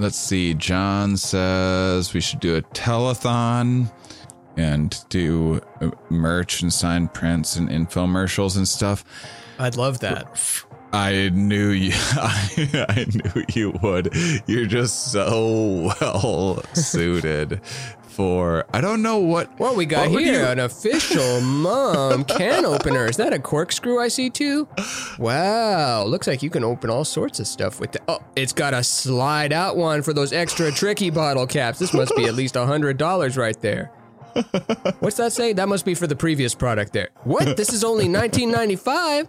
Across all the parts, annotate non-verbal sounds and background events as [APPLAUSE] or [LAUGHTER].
let's see. John says we should do a telethon and do uh, merch and sign prints and infomercials and stuff. I'd love that. I knew you. [LAUGHS] I, I knew you would. You're just so [LAUGHS] well suited for I don't know what. What we got what here? You... An official mom can opener. Is that a corkscrew I see too? Wow, looks like you can open all sorts of stuff with that. Oh, it's got a slide out one for those extra tricky bottle caps. This must be at least a hundred dollars right there. What's that say? That must be for the previous product there. What? This is only 1995.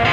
[LAUGHS]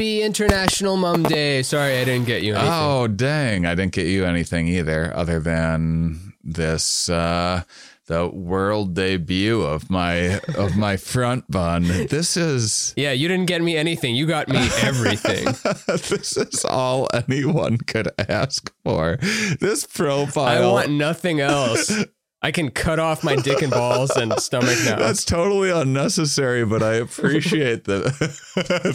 Happy International Mom Day. Sorry, I didn't get you anything. Oh dang! I didn't get you anything either, other than this. uh the world debut of my of my [LAUGHS] front bun. This is Yeah, you didn't get me anything. You got me [LAUGHS] everything. this is all anyone could ask for. This profile I want nothing else. [LAUGHS] I can cut off my dick and balls and stomach now. That's totally unnecessary, but I appreciate the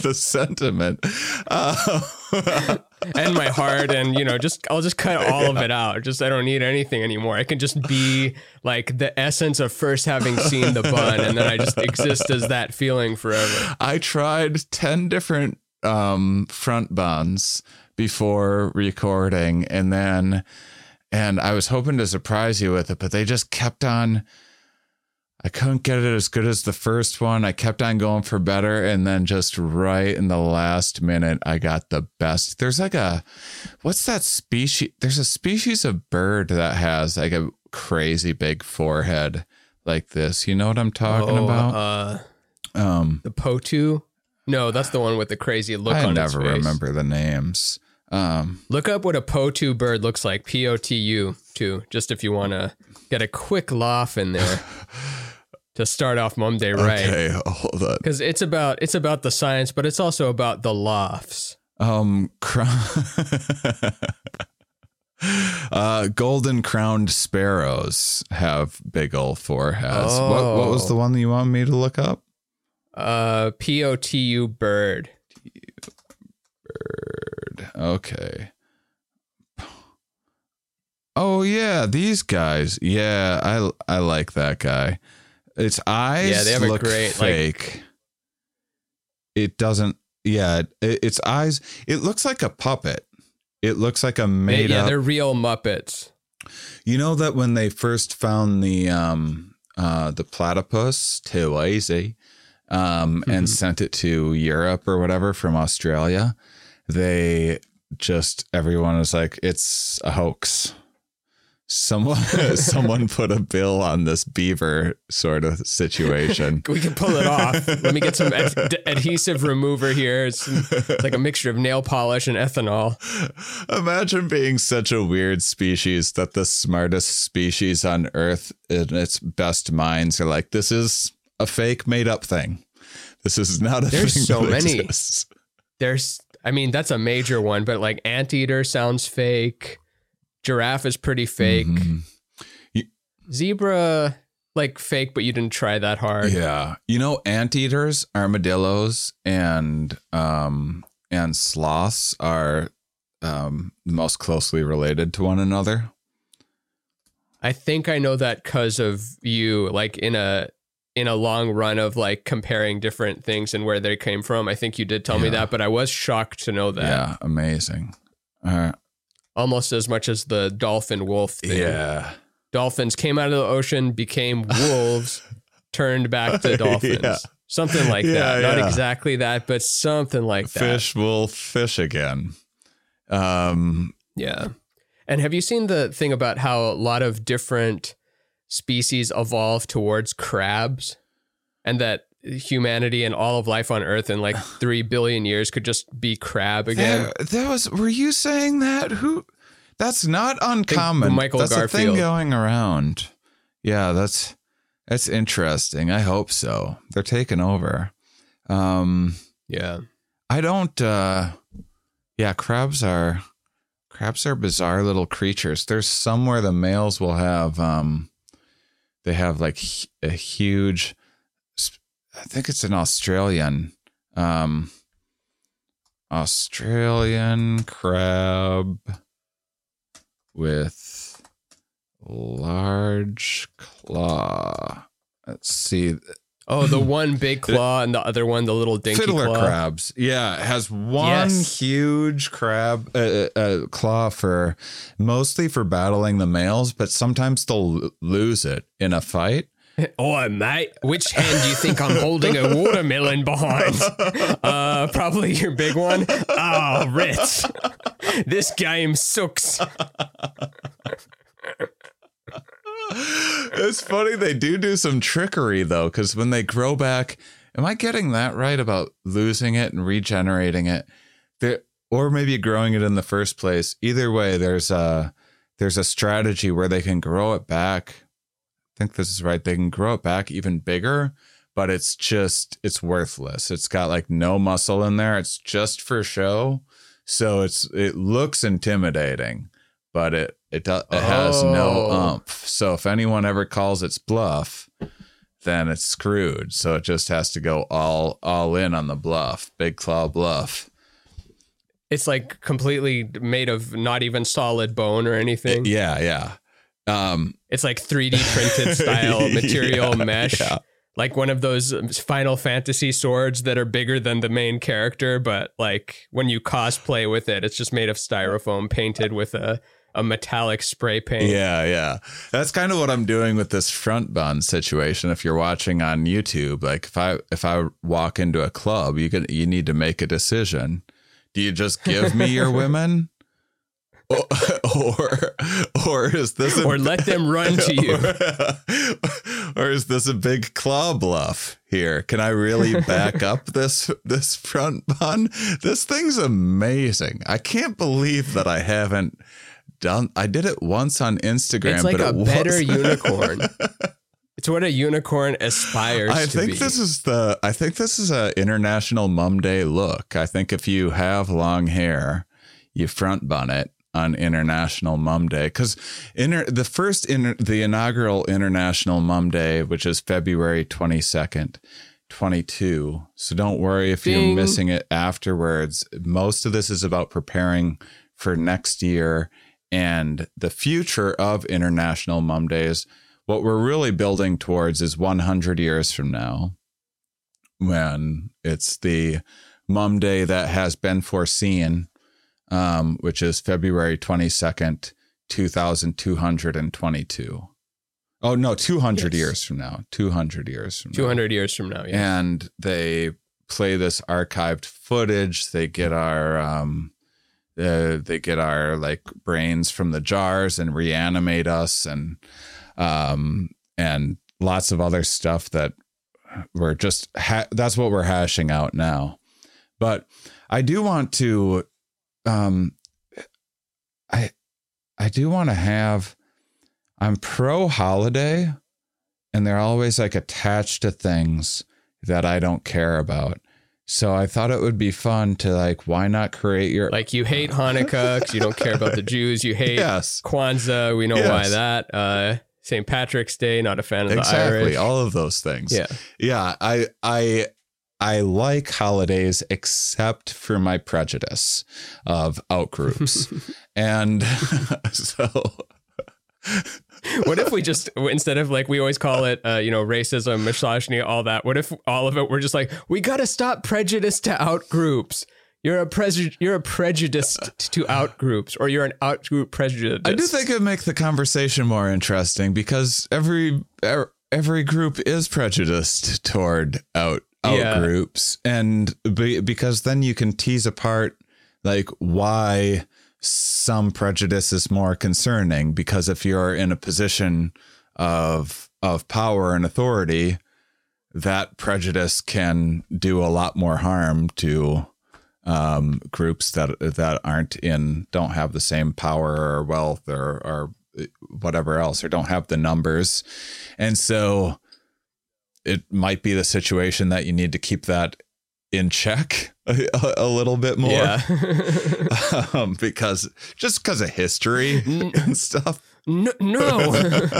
[LAUGHS] the sentiment. Uh, [LAUGHS] and my heart and you know just I'll just cut all of it out. Just I don't need anything anymore. I can just be like the essence of first having seen the bun and then I just exist as that feeling forever. I tried ten different um, front buns before recording, and then and I was hoping to surprise you with it, but they just kept on. I couldn't get it as good as the first one. I kept on going for better, and then just right in the last minute, I got the best. There's like a, what's that species? There's a species of bird that has like a crazy big forehead like this. You know what I'm talking Oh, about? uh Um, the Potoo? No, that's the one with the crazy look I on never its face. remember the names. Um, Look up what a Potoo bird looks like. P O T U too. Just if you want to get a quick laugh in there [LAUGHS] to start off Monday right. Okay, hold on. Because it's about it's about the science, but it's also about the laughs. Um, cro- [LAUGHS] uh, golden crowned sparrows have big old foreheads. What, what was Oh. the one that you want me to look up? Uh, P O T U bird. Bird. Okay. Oh yeah, these guys. Yeah, I I like that guy. Its eyes Yeah, they have a look great, like- fake. it doesn't. Yeah, it, its eyes. It looks like a puppet. It looks like a made yeah, up. they're real Muppets. You know that when they first found the um uh the platypus, too easy, um, and Mhm. sent it to Europe or whatever from Australia, they just everyone was like, it's a hoax. Someone [LAUGHS] someone put a bill on this beaver sort of situation. [LAUGHS] We can pull it off. Let me get some ad- [LAUGHS] d- adhesive remover here. It's, it's like a mixture of nail polish and ethanol. Imagine being such a weird species that the smartest species on Earth, in its best minds, are like, this is a fake, made up thing. This is not a There's thing. so many. exists." There's, I mean, that's a major one, but like anteater sounds fake. Giraffe is pretty fake. Mhm. Zebra, like fake, but you didn't try that hard. Yeah, you know, anteaters, armadillos, and um and sloths are um most closely related to one another. I think I know that because of you, like in a in a long run of like comparing different things and where they came from. I think you did tell me that, but I was shocked to know that. Yeah, amazing. Uh, Almost as much as the dolphin wolf thing. yeah. Dolphins came out of the ocean, became wolves, [LAUGHS] turned back to dolphins. Yeah. Something like Yeah, that. Not exactly that, but something like that. Fish will fish again. Um, Yeah. And have you seen the thing about how a lot of different species evolve towards crabs and that humanity and all of life on earth in like [SIGHS] 3 billion years could just be crab again? There, that was. Were you saying that? Who? That's not uncommon. Michael that's a thing going around. Yeah, that's that's interesting. I hope so. They're taking over. Um, Yeah. I don't. uh Yeah, crabs are crabs are bizarre little creatures. There's somewhere the males will have um they have like a huge I think it's an Australian um Australian crab with large claw. Let's see. Oh, the one big claw and the other one, the little dinky Fiddler claw. crabs. Yeah, has one Yes. huge crab uh, uh, claw for mostly for battling the males, but sometimes they'll lose it in a fight. [LAUGHS] Oh, mate, which hand do you think I'm holding a watermelon behind? [LAUGHS] Uh, probably your big one. Oh, Ritz. This game sucks. It's funny they do do some trickery though, because when they grow back, am I getting that right about losing it and regenerating it, or maybe growing it in the first place? Either way, there's a there's a strategy where they can grow it back. I think this is right. They can grow it back even bigger, but it's just it's worthless. It's got like no muscle in there. It's just for show, so it's it looks intimidating, but it it do, it has no Oh. umph. So if anyone ever calls its bluff, then it's screwed. So it just has to go all all in on the bluff, big claw bluff. It's like completely made of not even solid bone or anything. Yeah, yeah. Um, It's like 3D printed [LAUGHS] style material Yeah, mesh. yeah. Like one of those Final Fantasy swords that are bigger than the main character, but like when you cosplay with it, it's just made of styrofoam painted with a, a metallic spray paint. Yeah, yeah. That's kind of what I'm doing with this front bun situation. If you're watching on YouTube, like if I if I walk into a club, you can you need to make a decision. Do you just give me your [LAUGHS] women? Or, or or is this a, Or let them run to you. [LAUGHS] or is this a big claw bluff here? Can I really back up [LAUGHS] this this front bun? This thing's amazing. I can't believe that I haven't done. I did it once on Instagram, It's like but a it better [LAUGHS] unicorn. It's what a unicorn aspires I think be. this is the. I think this is a international mum day look. I think if you have long hair, you front bun it on International Mum Day because inter, the first in the inaugural International Mum Day, which is February twenty second. 22. So don't worry if you're missing it afterwards. Most of this is about preparing for next year and the future of International Mum Days. What we're really building towards is 100 years from now when it's the Mum Day that has been foreseen, um, which is February 22nd, 2222. Oh, no, 200 Yes. years from now. 200 years from now. 200 years from now. Yeah. And they play this archived footage. They get our, um, uh, they get our like brains from the jars and reanimate us and, um, and lots of other stuff that we're just, ha- that's what we're hashing out now. But I do want to, um, I, I do want to have, I'm pro holiday and they're always like attached to things that I don't care about. So I thought it would be fun to like, why not create your Like you hate Hanukkah because you don't care about the Jews. You hate yes, Kwanzaa. We know why that. Uh, St. Patrick's Day. Not a fan of the exactly, Irish. all of those things. yeah. yeah. I I I like holidays except for my prejudice of outgroups, [LAUGHS] and [LAUGHS] so What if we just instead of like we always call it, uh, you know, racism, misogyny, all that. What if all of it we're just like we got to stop prejudice to out groups. You're a preju- you're a prejudiced to out groups, or you're an out group prejudice. I do think it'd make the conversation more interesting because every er- every group is prejudiced toward out out Yeah. groups, and be, because then you can tease apart like why some prejudice is more concerning. Because if you're in a position of of power and authority, that prejudice can do a lot more harm to um, groups that that aren't in don't have the same power or wealth or or whatever else or don't have the numbers, and so it might be the situation that you need to keep that in check a, a little bit more Yeah. [LAUGHS] um, because just because of history [LAUGHS] and stuff. no, no. [LAUGHS]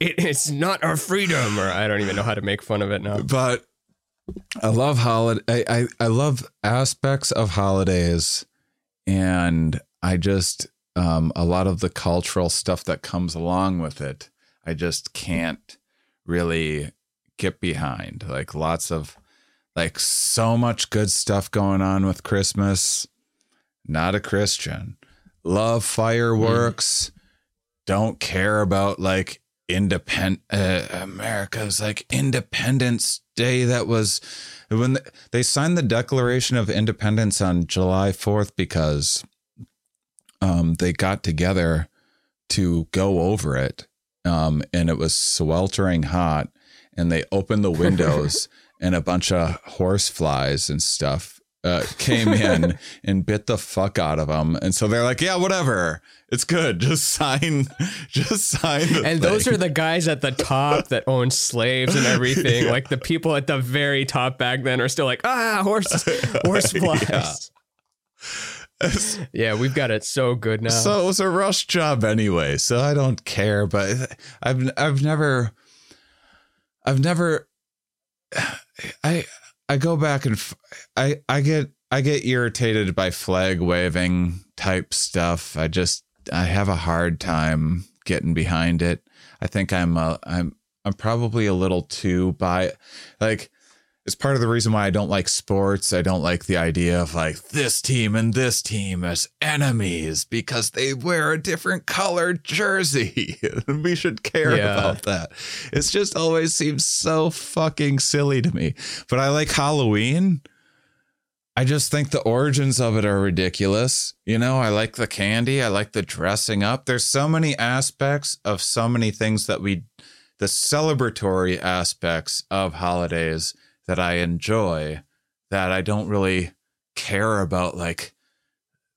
it, it's not our freedom, or I don't even know how to make fun of it now. But I love holiday. I, I I love aspects of holidays, and I just um, a lot of the cultural stuff that comes along with it. I just can't really get behind. Like lots of like so much good stuff going on with Christmas. Not a Christian. Love fireworks. Don't care about like independent uh, America's like Independence Day. That was when th- they signed the Declaration of Independence on July 4th because um, they got together to go over it. Um, and it was sweltering hot, and they opened the [LAUGHS] windows, and a bunch of horse flies and stuff uh, came in [LAUGHS] and bit the fuck out of them. And so they're like, "Yeah, whatever, it's good. [LAUGHS] Just sign, just sign." And those are the guys at the top that own slaves and everything. [LAUGHS] Like the people at the very top back then are still like, ah, horse, horse flies. Yeah. we've got it so good now. So it was a rush job anyway. So I don't care. But I've I've never I've never I I go back and f- I I get I get irritated by flag waving type stuff. I just I have a hard time getting behind it. I think I'm uh, I'm I'm probably a little too by like it's part of the reason why I don't like sports. I don't like the idea of like this team and this team as enemies because they wear a different colored jersey. [LAUGHS] we should care Yeah. about that. It's just always seems so fucking silly to me. But I like Halloween. I just think the origins of it are ridiculous. You know, I like the candy, I like the dressing up. There's so many aspects of so many things that we the celebratory aspects of holidays that I enjoy that I don't really care about like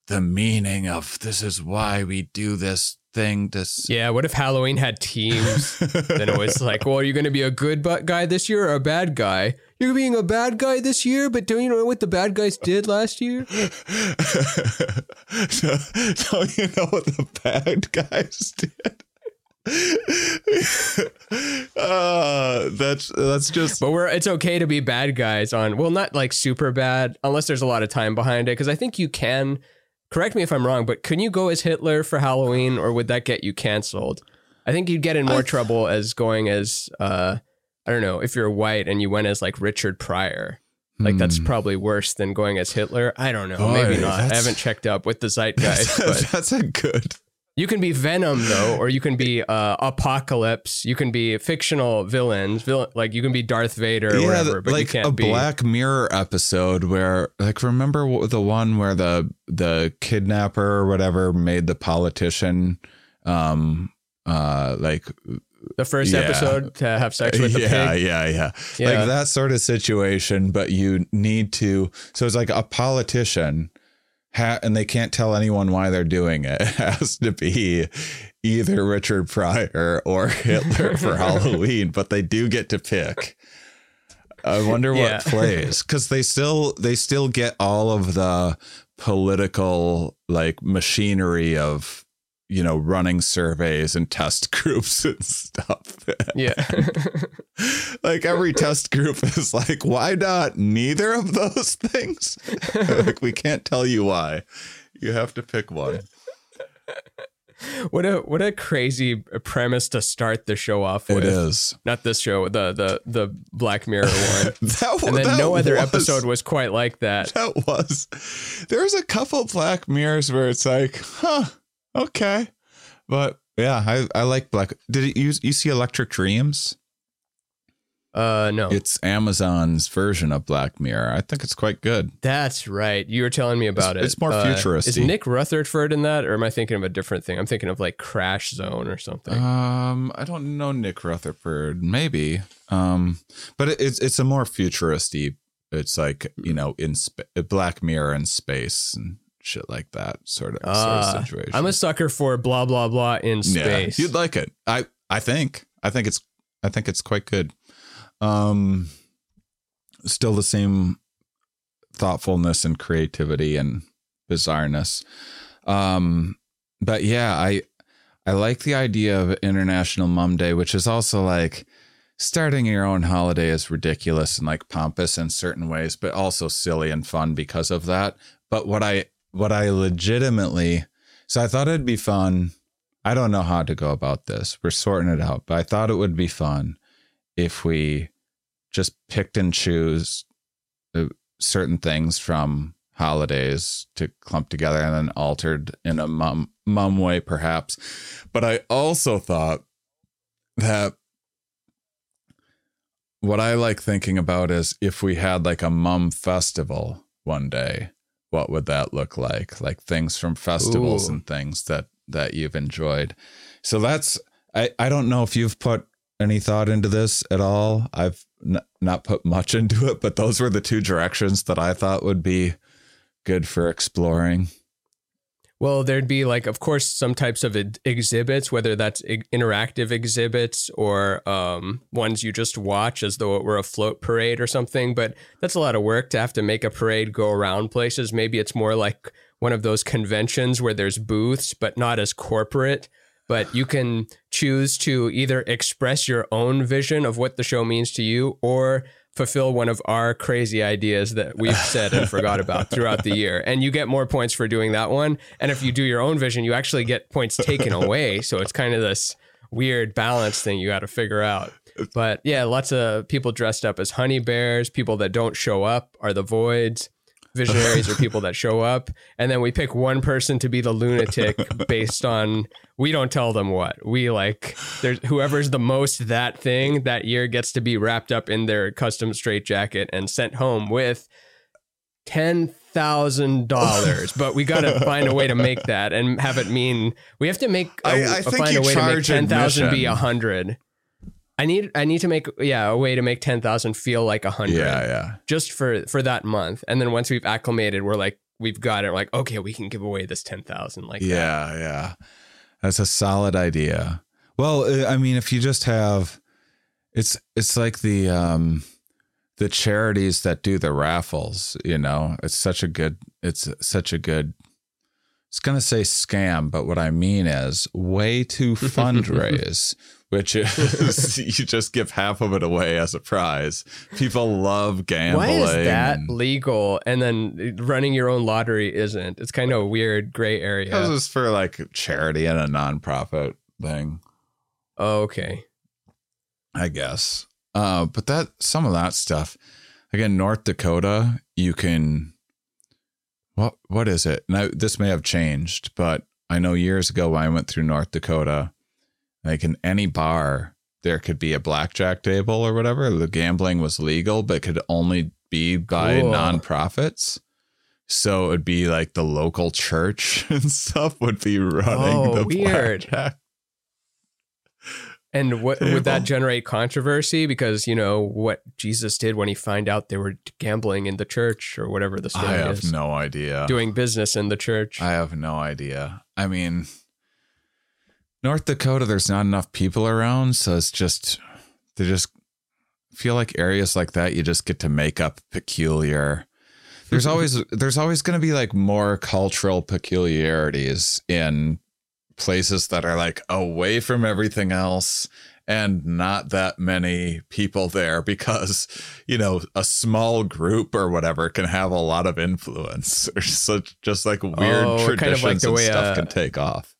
the meaning of this is why we do this thing to s- yeah. What if Halloween had teams? [LAUGHS] then it was like, well, are you going to be a good guy this year or a bad guy? You're being a bad guy this year, but don't you know what the bad guys did last year? [LAUGHS] don't you know what the bad guys did? Uh, that's that's just But we're it's okay to be bad guys on well, not like super bad unless there's a lot of time behind it. Because I think you can. Correct me if I'm wrong, but can you go as Hitler for Halloween, or would that get you canceled? I think you'd get in more I- trouble as going as uh, I don't know if you're white and you went as like Richard Pryor. Like that's Hmm. probably worse than going as Hitler. I don't know. Boy, maybe not. I haven't checked up with the zeitgeist, [LAUGHS] but that's a good you can be Venom though, or you can be uh, Apocalypse. You can be fictional villains, villain, like you can be Darth Vader or whatever. But like you can't a be. Black Mirror episode where, like, remember the one where the the kidnapper or whatever made the politician, um, uh, like the first Yeah. episode to have sex with the yeah, pig. yeah, yeah, Yeah. like that sort of situation. But you need to, so it's like a politician. Ha- and they can't tell anyone why they're doing it. [LAUGHS] It has to be either Richard Pryor or Hitler for [LAUGHS] Halloween, but they do get to pick. I wonder what Yeah. plays because they still they still get all of the political like machinery of you know running surveys and test [LAUGHS] groups and stuff. Yeah. [LAUGHS] like every test group [LAUGHS] is like, why not neither of those things? like we can't tell you why. You have to pick one. what a what a crazy premise to start the show off It with. is. Not this show, the the the Black Mirror one. That, was And then that no other was- episode was quite like that. That was. There's a couple Black Mirrors where it's like, huh, okay, but yeah, I I like Black. Did it, you you see Electric Dreams? Uh no. It's Amazon's version of Black Mirror. I think it's quite good. That's right. You were telling me about It's- it. it's more Uh, futuristic. Is Nick Rutherford in that, or am I thinking of a different thing? I'm thinking of like Crash Zone or something. Um, I don't know Nick Rutherford. Maybe. Um, but it, it's it's a more futuristic. It's like you know in sp- Black Mirror in space and shit like that sort of, Ah, sort of situation. I'm a sucker for blah blah blah in Yeah, space. you'd like it. I I think I think it's I think it's quite good. Um, still the same thoughtfulness and creativity and bizarreness. Um, but yeah, I I like the idea of International Mum Day, which is also like starting your own holiday is ridiculous and like pompous in certain ways, but also silly and fun because of that. But what I what I legitimately so I thought it'd be fun. I don't know how to go about this. We're sorting it out, but I thought it would be fun if we just picked and choose uh, certain things from holidays to clump together and then altered in a mum mum way perhaps but i also thought that what i like thinking about is if we had like a mum festival one day what would that look like? Like things from festivals Ooh. and things that that you've enjoyed. So that's i i don't know if you've put any thought into this at all. I've n- not put much [LAUGHS] into it but those were the two directions that i thought would be good for exploring Well, there'd be like, of course, some types of exhibits, whether that's interactive exhibits or um, ones you just watch as though it were a float parade or something. But that's a lot of work to have to make a parade go around places. Maybe it's more like one of those conventions where there's booths, but not as corporate. But you can choose to either express your own vision of what the show means to you or fulfill one of our crazy ideas that we've [LAUGHS] said and forgot about throughout the year. And you get more points for doing that one. And if you do your own vision, you actually get points taken [LAUGHS] away. So it's kind of this weird balance thing you got to figure out. But yeah, lots of people dressed up as honey bears. People that don't show up are the voids. Visionaries are people that show up. And then we pick one person to be the lunatic based on we don't tell them what. We like there's whoever's the most that thing that year gets to be wrapped up in their custom straight jacket and sent home with ten thousand dollars. But we got to find a way to make that and have it mean we have to make a, I- I think find a you way to make charge ten thousand be a hundred. I need I need to make yeah a way to make ten thousand feel like a hundred yeah yeah just for for that month. And then once we've acclimated, we're like we've got it. We're like okay, we can give away this ten thousand like that. Yeah, yeah. That's a solid idea. Well, uh, I mean, if you just have it's it's like the um the charities that do the raffles, you know. It's such a good it's such a good it's going to say scam, but what I mean is way to [LAUGHS] fundraise, which is [LAUGHS] you just give half of it away as a prize. People love gambling. Why is that legal? And then running your own lottery isn't. It's kind of a weird gray area. This is for like charity and a nonprofit thing. Oh, okay. I guess. Uh, but that some of that stuff, again, North Dakota, you can. What what is it? Now this may have changed, but I know years ago when I went through North Dakota, like in any bar, there could be a blackjack table or whatever. The gambling was legal, but could only be by Cool. nonprofits. So it'd be like the local church [LAUGHS] and stuff would be running Oh, the weird. blackjack. And what would that generate controversy? Because you know what Jesus did when he found out they were gambling in the church or whatever the story is. I have is, no idea. doing business in the church. I have no idea. I mean, North Dakota, there's not enough people around, so it's just they just feel like areas like that you just get to make up peculiar. There's [LAUGHS] always there's always going to be like more cultural peculiarities in places that are like away from everything else and not that many people there [LAUGHS] because you know a small group or whatever can have a lot of influence [LAUGHS] or such just like weird Oh, kind of traditions like and way, stuff uh, can take off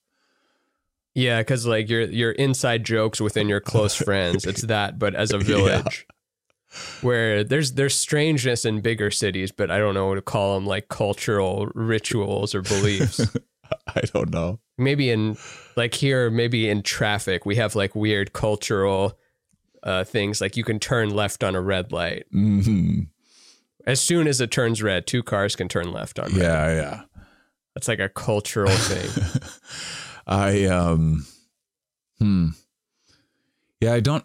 yeah, because like your your inside jokes within your close [LAUGHS] friends, it's that, but as a Yeah. village. Where there's there's strangeness in bigger cities, but I don't know what to call them, like cultural rituals or beliefs. i don't know maybe in like here maybe in traffic we have like weird cultural uh things like you can turn left on a red light Mhm. as soon as it turns red two cars can turn left on red yeah yeah that's like a cultural thing [LAUGHS] I um hmm. Yeah, I don't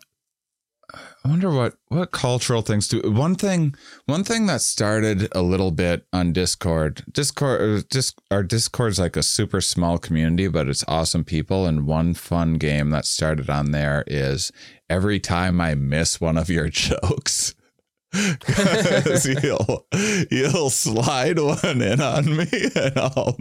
I wonder what what cultural things do. One thing one thing that started a little bit on Discord. Discord uh, Dis, our Discord's like a super small community, but it's awesome people and one fun game that started on there is every time I miss one of your [LAUGHS] jokes 'Cause you'll you'll slide one in on me and I'll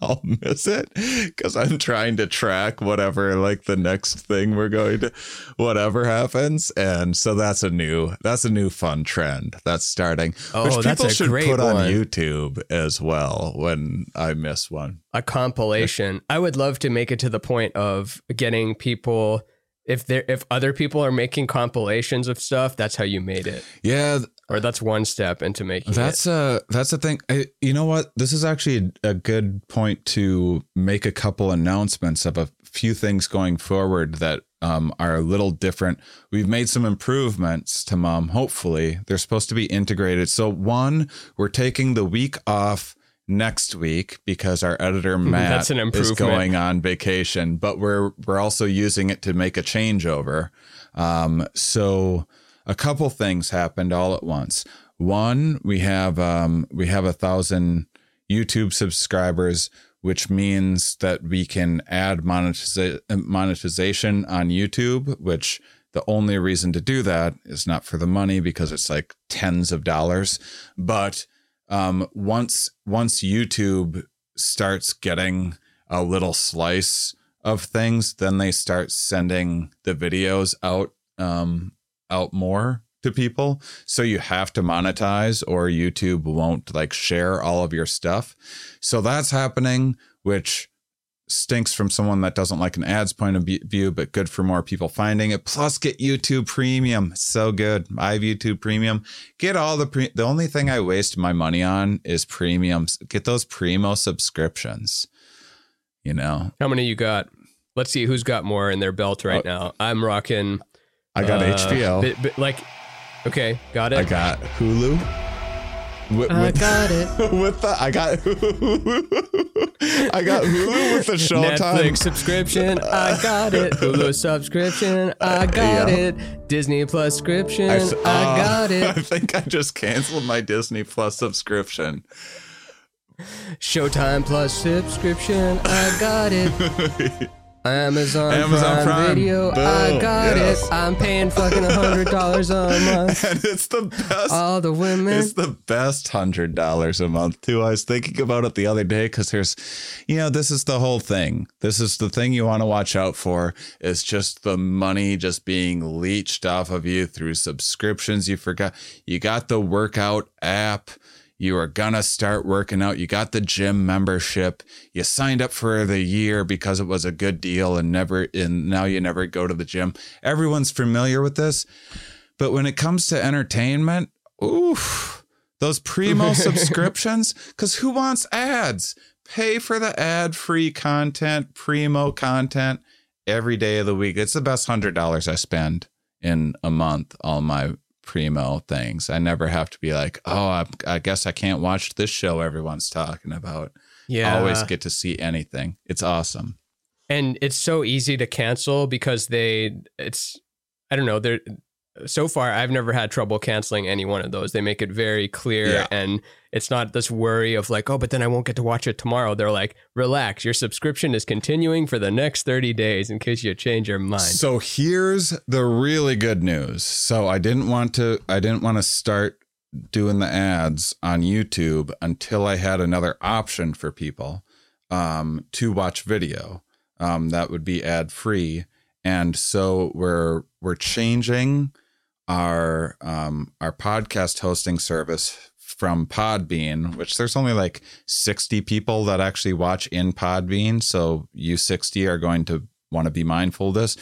I'll miss it because I'm trying to track whatever like the next thing we're going to whatever happens and so that's a new that's a new fun trend that's starting Oh, which that's people a should great put on. YouTube as well when I miss one. a compilation. I would love to make it to the point of getting people if there if other people are making compilations of stuff, that's how you made it. Yeah, Or that's one step into making That's it. a that's the thing. I, you know what? This is actually a good point to make a couple announcements of a few things going forward that um, are a little different. We've made some improvements to Mom. Hopefully, they're supposed to be integrated. So one, we're taking the week off next week because our editor Matt That's an is going on vacation, but we're we're also using it to make a changeover. Um, so a couple things happened all at once. One, we have um, we have a thousand YouTube subscribers, which means that we can add monetiza- monetization on YouTube. Which the only reason to do that is not for the money because it's like tens of dollars, but um, once once YouTube starts getting a little slice of things, then they start sending the videos out um, out more to people. So you have to monetize, or YouTube won't like share all of your stuff. So that's happening, which stinks from someone that doesn't like an ads point of view, but good for more people finding it. Plus, get YouTube Premium. So good. I have YouTube Premium. Get all the pre- the only thing I waste my money on is premiums. Get those primo subscriptions. You know, How many you got? Let's see who's got more in their belt right now. I'm rocking I got uh, HBO. bi- bi- like okay, got it. I got Hulu. With, I with- got it. [LAUGHS] with the I got [LAUGHS] I got Hulu with the Showtime. Netflix subscription, I got it. [LAUGHS] Hulu subscription, I got Yeah. it. Disney Plus subscription, I I, s- uh, got it. I think I just canceled my Disney Plus subscription. Showtime Plus subscription, I got it. Amazon, Amazon Prime, Prime. Video, I got Yes. it. I'm paying fucking hundred dollars a [LAUGHS] month. And it's the best. All the women. It's the best hundred dollars a month too. I was thinking about it the other day because there's, you know, this is the whole thing. This is the thing you want to watch out for. Is just the money just being leached off of you through subscriptions. You forgot you got the workout app. You are gonna start working out. You got the gym membership. You signed up for the year because it was a good deal, and never. And now you never go to the gym. Everyone's familiar with this. But when it comes to entertainment, oof, those primo [LAUGHS] subscriptions, because who wants ads? Pay for the ad free content, primo content every day of the week. It's the best hundred dollars I spend in a month, all my primo things. I never have to be like, oh, I, I guess I can't watch this show everyone's talking about. yeah. I Always get to see anything. It's awesome. and it's so easy to cancel because they it's i don't know they're so far i've never had trouble canceling any one of those they make it very clear Yeah. and it's not this worry of like oh but then i won't get to watch it tomorrow they're like relax your subscription is continuing for the next 30 days in case you change your mind So here's the really good news. So I didn't want to I didn't want to start doing the ads on YouTube until I had another option for people um, to watch video. Um, that would be ad free. And so we're we're changing our um, our podcast hosting service from Podbean, which there's only like 60 people that actually watch in Podbean. So you 60 are going to want to be mindful of this,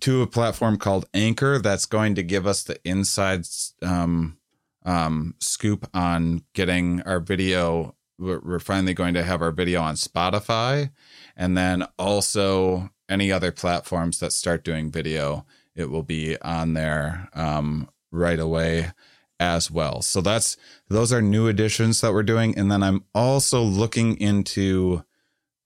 to a platform called Anchor that's going to give us the inside um, um, scoop on getting our video. We're, we're finally going to have our video on Spotify and then also any other platforms that start doing video. It will be on there um, right away as well. So that's those are new additions that we're doing, and then I'm also looking into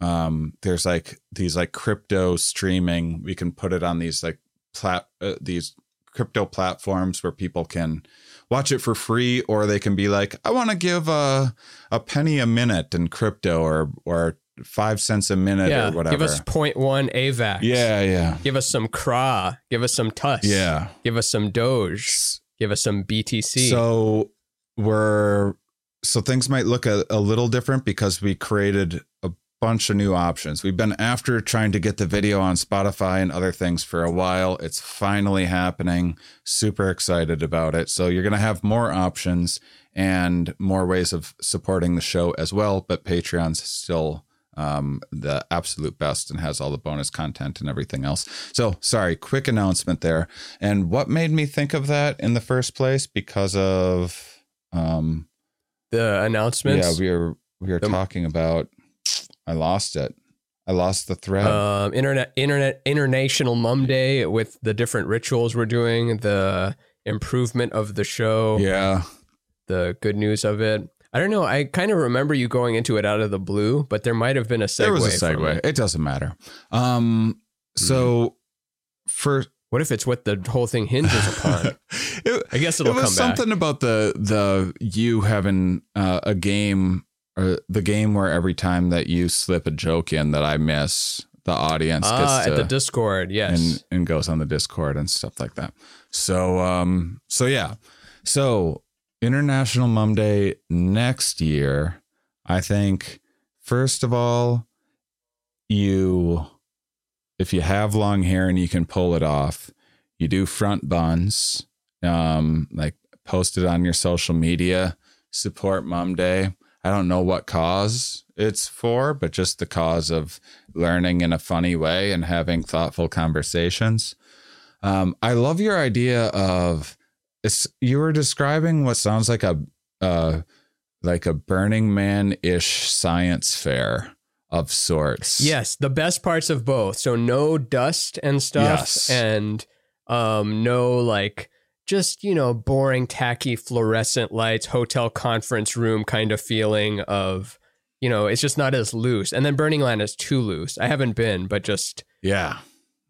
um there's like these like crypto streaming we can put it on these like plat uh, these crypto platforms where people can watch it for free or they can be like i want to give a a penny a minute in crypto or or five cents a minute yeah or whatever give us 0.1 avax yeah yeah give us some cra give us some TUS. yeah give us some doge Give us some BTC. So we're so things might look a, a little different because we created a bunch of new options. We've been after trying to get the video on Spotify and other things for a while. It's finally happening. Super excited about it. So you're going to have more options and more ways of supporting the show as well, but Patreon's still um, the absolute best and has all the bonus content and everything else. So, sorry, quick announcement there. And what made me think of that in the first place? Because of, um, the announcements. yeah, we were we were The- talking about. I lost it. I lost the thread. um, internet, internet, international Mum Day with the different rituals we're doing, the improvement of the show, yeah, the good news of it. I don't know. I kind of remember you going into it out of the blue, but there might have been a segue. there was a segue. it. It doesn't matter. Um, so for What if it's what the whole thing hinges upon? [LAUGHS] it, I guess it'll it was come back. something about the the you having uh, a game or the game where every time that you slip a joke in that I miss, the audience Ah, gets to at the Discord, yes. and and goes on the Discord and stuff like that. So um so yeah. So International Mum Day next year, I think first of all, you if you have long hair and you can pull it off, you do front buns, um, like post it on your social media, support Mum Day. I don't know what cause it's for, but just the cause of learning in a funny way and having thoughtful conversations. Um, I love your idea of it's you were describing what sounds like a uh, like a Burning Man ish science fair of sorts. Yes, the best parts of both. So no dust and stuff Yes. and um no like just, you know, boring tacky fluorescent lights, hotel conference room kind of feeling of you know, it's just not as loose. And then Burning Man is too loose. I haven't been, but just Yeah.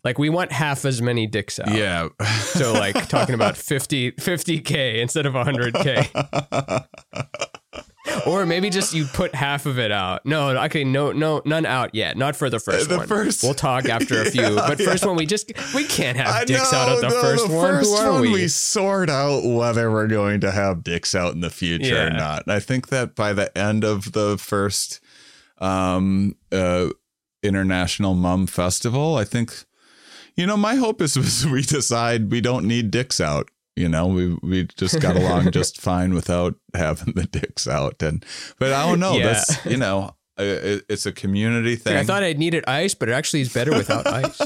Like we want half as many dicks out. Yeah. So [LAUGHS] like talking about 50 50k instead of 100k. Or maybe just you put half of it out. No, okay, no, no, none out yet. Not for the first The one. first- we'll talk after a [LAUGHS] few. Yeah, but first yeah. one, we just we can't have dicks out at the know, first the one. first Who are one we? sort out whether we're going to have dicks out in the future or not. I think that by the end of the first um uh international mum festival, I think you know, my hope is, [LAUGHS] is we decide we don't need dicks out. You know, we we just got along [LAUGHS] just fine without having the dicks out. And but I don't know. Yeah. That's you know, it, it's a community thing. I thought I needed ice, but it actually is better without [LAUGHS] ice.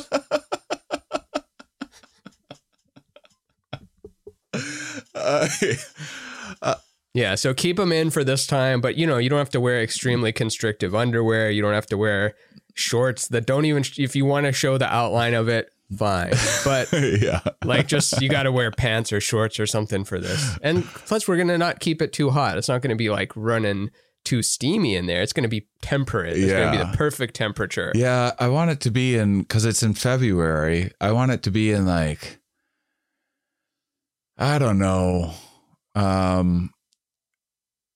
Uh, Yeah, so keep them in for this time, but you know, you don't have to wear extremely constrictive underwear. You don't have to wear shorts that don't even if you want to show the outline of it, fine. But [LAUGHS] yeah. like just you got to wear pants or shorts or something for this. And plus we're going to not keep it too hot. It's not going to be like running too steamy in there. It's going to be temperate. It's going to be Yeah. the perfect temperature. Yeah, I want it to be in because it's in February. I want it to be in like I don't know. Um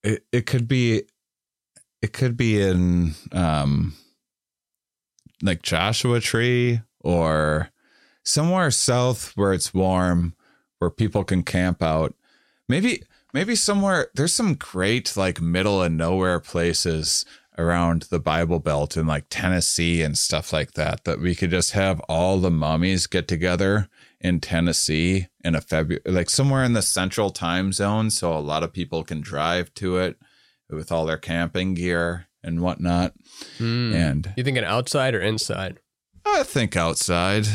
it it could be it could be in um like Joshua Tree or somewhere south where it's warm where people can camp out. Maybe maybe somewhere there's some great like middle of nowhere places around the Bible Belt in like Tennessee and stuff like that that we could just have all the mummies get together in Tennessee in a February like somewhere in the central time zone so a lot of people can drive to it with all their camping gear and whatnot. Mm. And You thinking outside or inside? I think outside.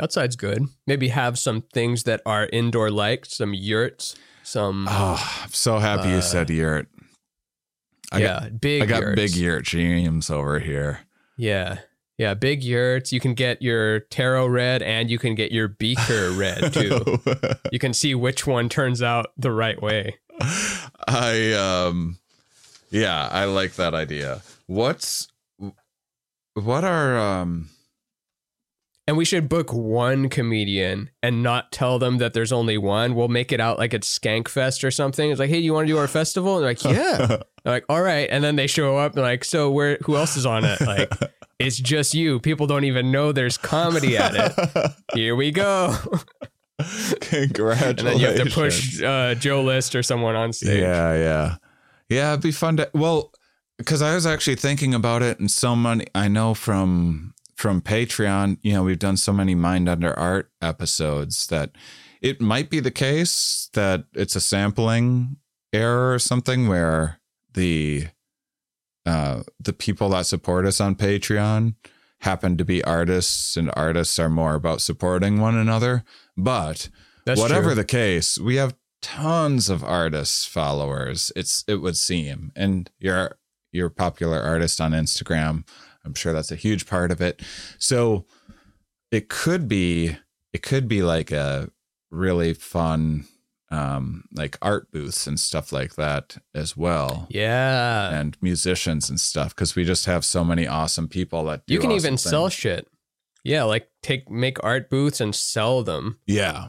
Outside's good. Maybe have some things that are indoor like, some yurts, some Oh, I'm so happy you Uh, said yurt. I yeah, big got, I got yurts. big yurt dreams over here. Yeah. Yeah, big yurts. You can get your tarot red and you can get your beaker [LAUGHS] red too. [LAUGHS] You can see which one turns out the right way. I um yeah, I like that idea. What's what are um And we should book one comedian and not tell them that there's only one. We'll make it out like it's Skankfest or something. It's like, hey, you want to do our festival? And they're like, yeah. [LAUGHS] They're like, all right. And then they show up and like, so where? Who else is on it? Like, [LAUGHS] it's just you. People don't even know there's comedy at it. [LAUGHS] Here we go. Congratulations. and then you have to push uh, Joe List or someone on stage. Yeah, yeah. Yeah, it'd be fun to well, because I was actually thinking about it and so many I know from from Patreon, you know, we've done so many Mind Under Matter episodes that it might be the case that it's a sampling error or something where the uh the people that support us on Patreon happen to be artists and artists are more about supporting one another. But That's whatever true. the case, we have tons of artists followers. It's it would seem, and you're you're a popular artist on Instagram. I'm sure that's a huge part of it. So it could be it could be like a really fun um like art booths and stuff like that as well Yeah. and musicians and stuff because we just have so many awesome people that do you can awesome even sell shit. Yeah, like take make art booths and sell them. yeah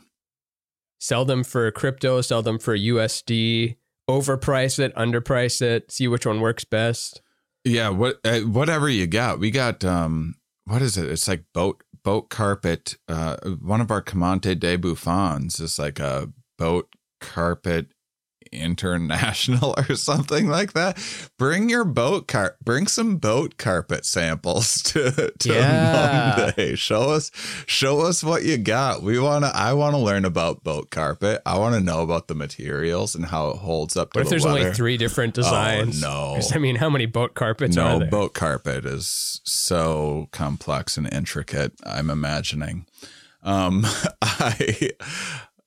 Sell them for crypto, sell them for USD, overprice it, underprice it, see which one works best. Yeah, what uh, whatever you got. We got um what is it? It's like boat boat carpet. Uh one of our Commante de Buffons is like a boat carpet international [LAUGHS] or something like that. Bring your boat car bring some boat carpet samples [LAUGHS] to, to Yeah. Monday. Show us show us what you got. We wanna I wanna learn about boat carpet. I wanna know about the materials and how it holds up to What if the there's weather. only three different designs? no. [LAUGHS] I mean, how many boat carpets no are there? boat carpet is so complex and intricate i'm imagining um i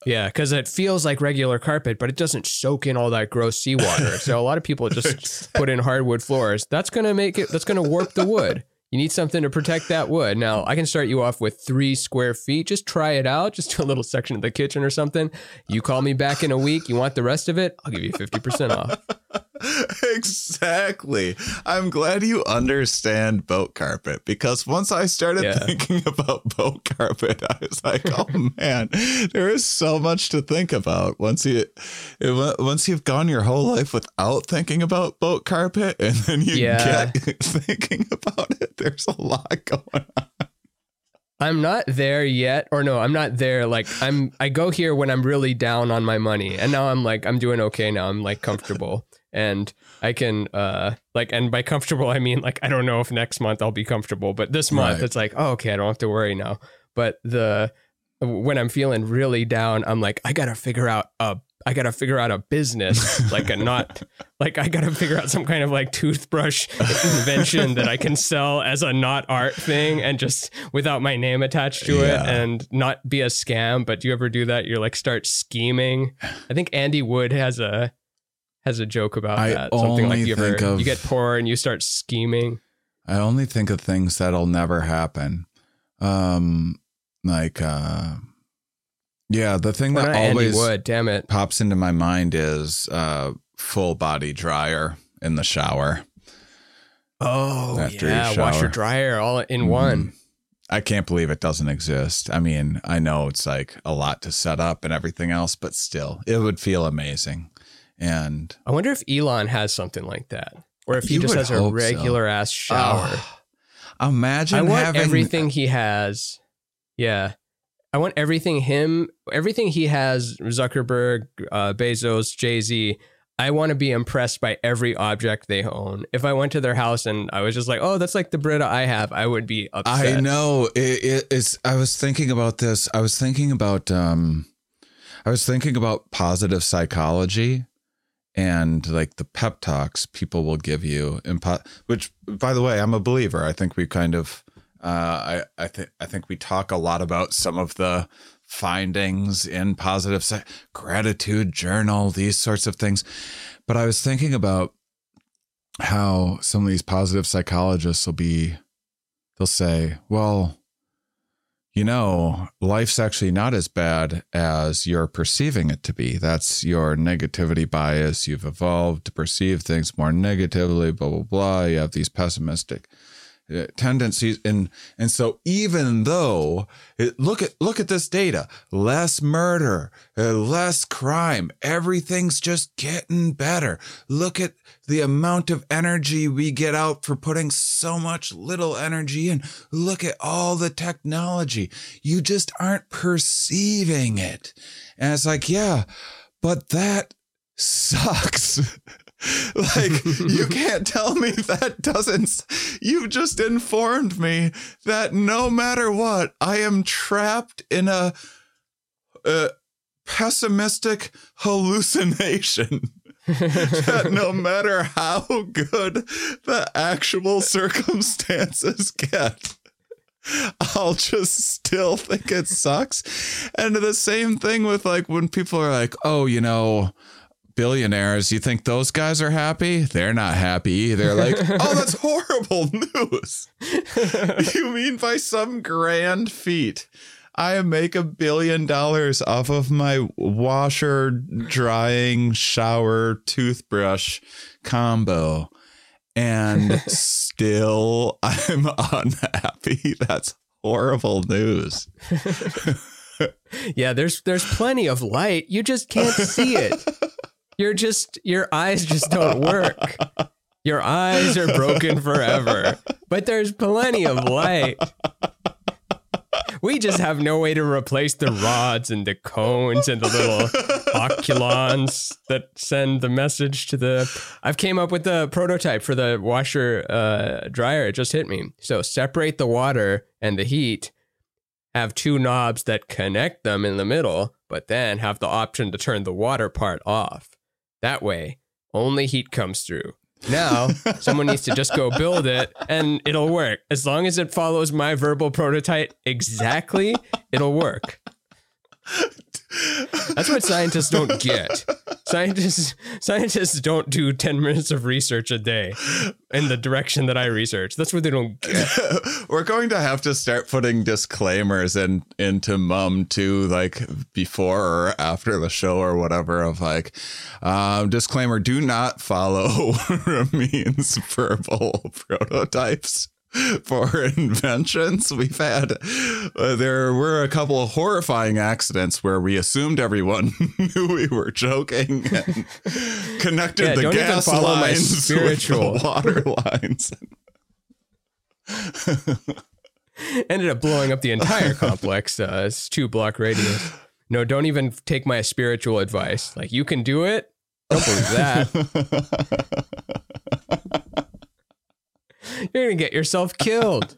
Yeah, because it feels like regular carpet, but it doesn't soak in all that gross seawater. so a lot of people just [LAUGHS] put in hardwood floors. That's gonna make it. That's gonna warp the wood. You need something to protect that wood. Now I can start you off with three square feet. Just try it out. Just do a little section of the kitchen or something. You call me back in a week. You want the rest of it? I'll give you fifty percent off. [LAUGHS] exactly i'm glad you understand boat carpet because once i started Yeah. thinking [LAUGHS] about boat carpet i was like oh [LAUGHS] man there is so much to think about once you it, once you've gone your whole life without thinking about boat carpet and then you Yeah. get thinking about it there's a lot going on I'm not there yet, or no, I'm not there. Like I'm, I go here when I'm really down on my money, and now I'm like, I'm doing okay now. I'm like comfortable, and I can, uh, like, and by comfortable I mean like I don't know if next month I'll be comfortable, but this month Right. it's like, oh, okay, I don't have to worry now. But the when I'm feeling really down, I'm like, I gotta figure out a, I gotta figure out a business, [LAUGHS] like a not, like I gotta figure out some kind of like toothbrush invention that I can sell as a not art thing and just without my name attached to Yeah. it and not be a scam. But do you ever do that? You're like start scheming. I think Andy Wood has a has a joke about I that. Something like only you ever of- you get poor and you start scheming. I only think of things that'll never happen. Um, like, uh, yeah, the thing Well, that always Wood, damn it. pops into my mind is uh, full body dryer in the shower. Oh After you yeah, washer shower. dryer all in one. Mhm. I can't believe it doesn't exist. I mean, I know it's like a lot to set up and everything else, but still, it would feel amazing. And I wonder if Elon has something like that, or if he just has a hope so. regular ass shower. Ah, imagine I want having everything he has. Yeah. I want everything him, everything he has, Zuckerberg, uh, Bezos, Jay Z. I want to be impressed by every object they own. If I went to their house and I was just like, oh, that's like the Brita I have, I would be upset. I know it, it, it's. I was thinking about this. I was thinking about. Um, I was thinking about positive psychology, and like the pep talks people will give you, in po- which, by the way, I'm a believer. I think we kind of. Uh, I I think I think we talk a lot about some of the findings in positive psy- gratitude journal, these sorts of things. But I was thinking about how some of these positive psychologists will be they'll say, well, you know, life's actually not as bad as you're perceiving it to be. That's your negativity bias. You've evolved to perceive things more negatively, blah, blah, blah. You have these pessimistic tendencies. And and so even though it, look at look at this data less murder uh, less crime everything's just getting better. Look at the amount of energy we get out for putting so much little energy in. Look at all the technology. You just aren't perceiving it. And it's like yeah but that [LAUGHS] sucks [LAUGHS] like you [LAUGHS] can't tell me that doesn't you just informed me that no matter what i am trapped in a, a pessimistic hallucination [LAUGHS] that no matter how good the actual circumstances get I'll just still think it sucks. And the same thing with like when people are like, oh, you know, billionaires, you think those guys are happy? They're not happy. They're like, [LAUGHS] oh, that's horrible [LAUGHS] news. [LAUGHS] you mean by some grand feat? I make a billion dollars off of my washer, drying, shower, toothbrush combo. And still I'm unhappy. That's horrible news. Yeah, there's there's plenty of light. You just can't see it. You're just your eyes just don't work. Your eyes are broken forever. But there's plenty of light. We just have no way to replace the rods and the cones and the little oculons that send the message to the. I've came up with the prototype for the washer uh, dryer. It just hit me. So separate the water and the heat. Have two knobs that connect them in the middle, but then have the option to turn the water part off. That way, only heat comes through. Now, [LAUGHS] someone needs to just go build it and it'll work. As long as it follows my verbal prototype exactly, it'll work. That's what scientists don't get. Scientists scientists don't do 10 minutes of research a day in the direction that I research. That's what they don't get. [LAUGHS] We're going to have to start putting disclaimers in into mum too, like before or after the show or whatever. Of like, um, disclaimer: do not follow [LAUGHS] Ramin's verbal [LAUGHS] prototypes [LAUGHS] for inventions. We've had uh, there were a couple of horrifying accidents where we assumed everyone [LAUGHS] knew we were joking and [LAUGHS] connected Yeah, the gas lines spiritual. with the water lines. Ended up blowing up the entire complex. Uh, it's two block radius. No, don't even take my spiritual advice. Like, you can do it. Don't believe that. You're going to get yourself killed.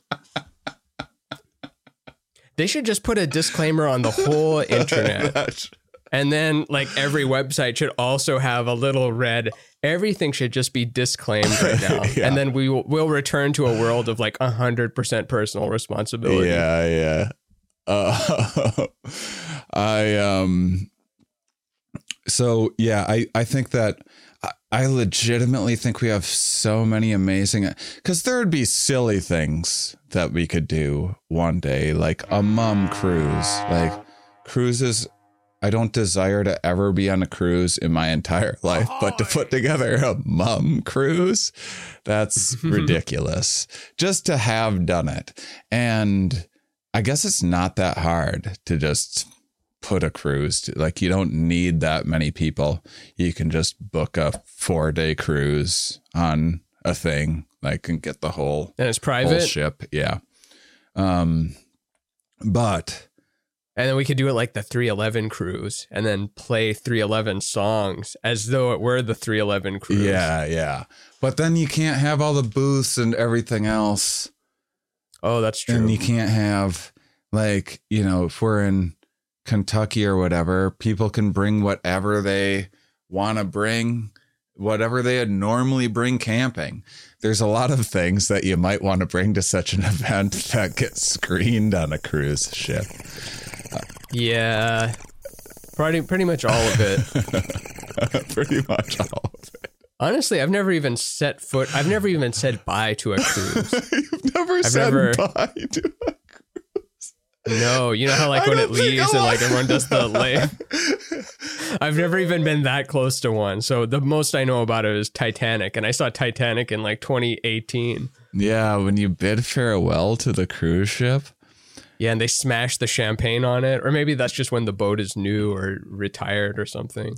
They should just put a disclaimer on the whole internet. [LAUGHS] And then, like, every website should also have a little red. Everything should just be disclaimed right [LAUGHS] now. Yeah. And then we will we'll return to a world of like 100% personal responsibility. Yeah, yeah. Uh, [LAUGHS] I um. So yeah, I I think that I, I legitimately think we have so many amazing because there would be silly things that we could do one day, like a mum cruise. Like cruises, I don't desire to ever be on a cruise in my entire life, but to put together a mum cruise, that's [LAUGHS] ridiculous. Just to have done it. And I guess it's not that hard to just put a cruise to, like you don't need that many people. You can just book a 4-day cruise on a thing like and get the whole And it's whole private. ship, yeah. Um but And then we could do it like the 311 cruise and then play 311 songs as though it were the 311 cruise. yeah, yeah. But then you can't have all the booths and everything else. Oh, that's true. And you can't have like, you know, if we're in Kentucky or whatever, people can bring whatever they want to bring, whatever they would normally bring camping. There's a lot of things that you might want to bring to such an [LAUGHS] event that get screened on a cruise ship. yeah. Pretty, pretty much all of it. [LAUGHS] Pretty much all of it. Honestly, I've never even set foot, I've never even said bye to a cruise. [LAUGHS] You've never said never- bye to it. No, you know how like I when it leaves and like everyone does the lay. [LAUGHS] I've never even been that close to one. So the most I know about it is Titanic, and I saw Titanic in like 2018. Yeah, when you bid farewell to the cruise ship. Yeah, and they smash the champagne on it, or maybe that's just when the boat is new or retired or something.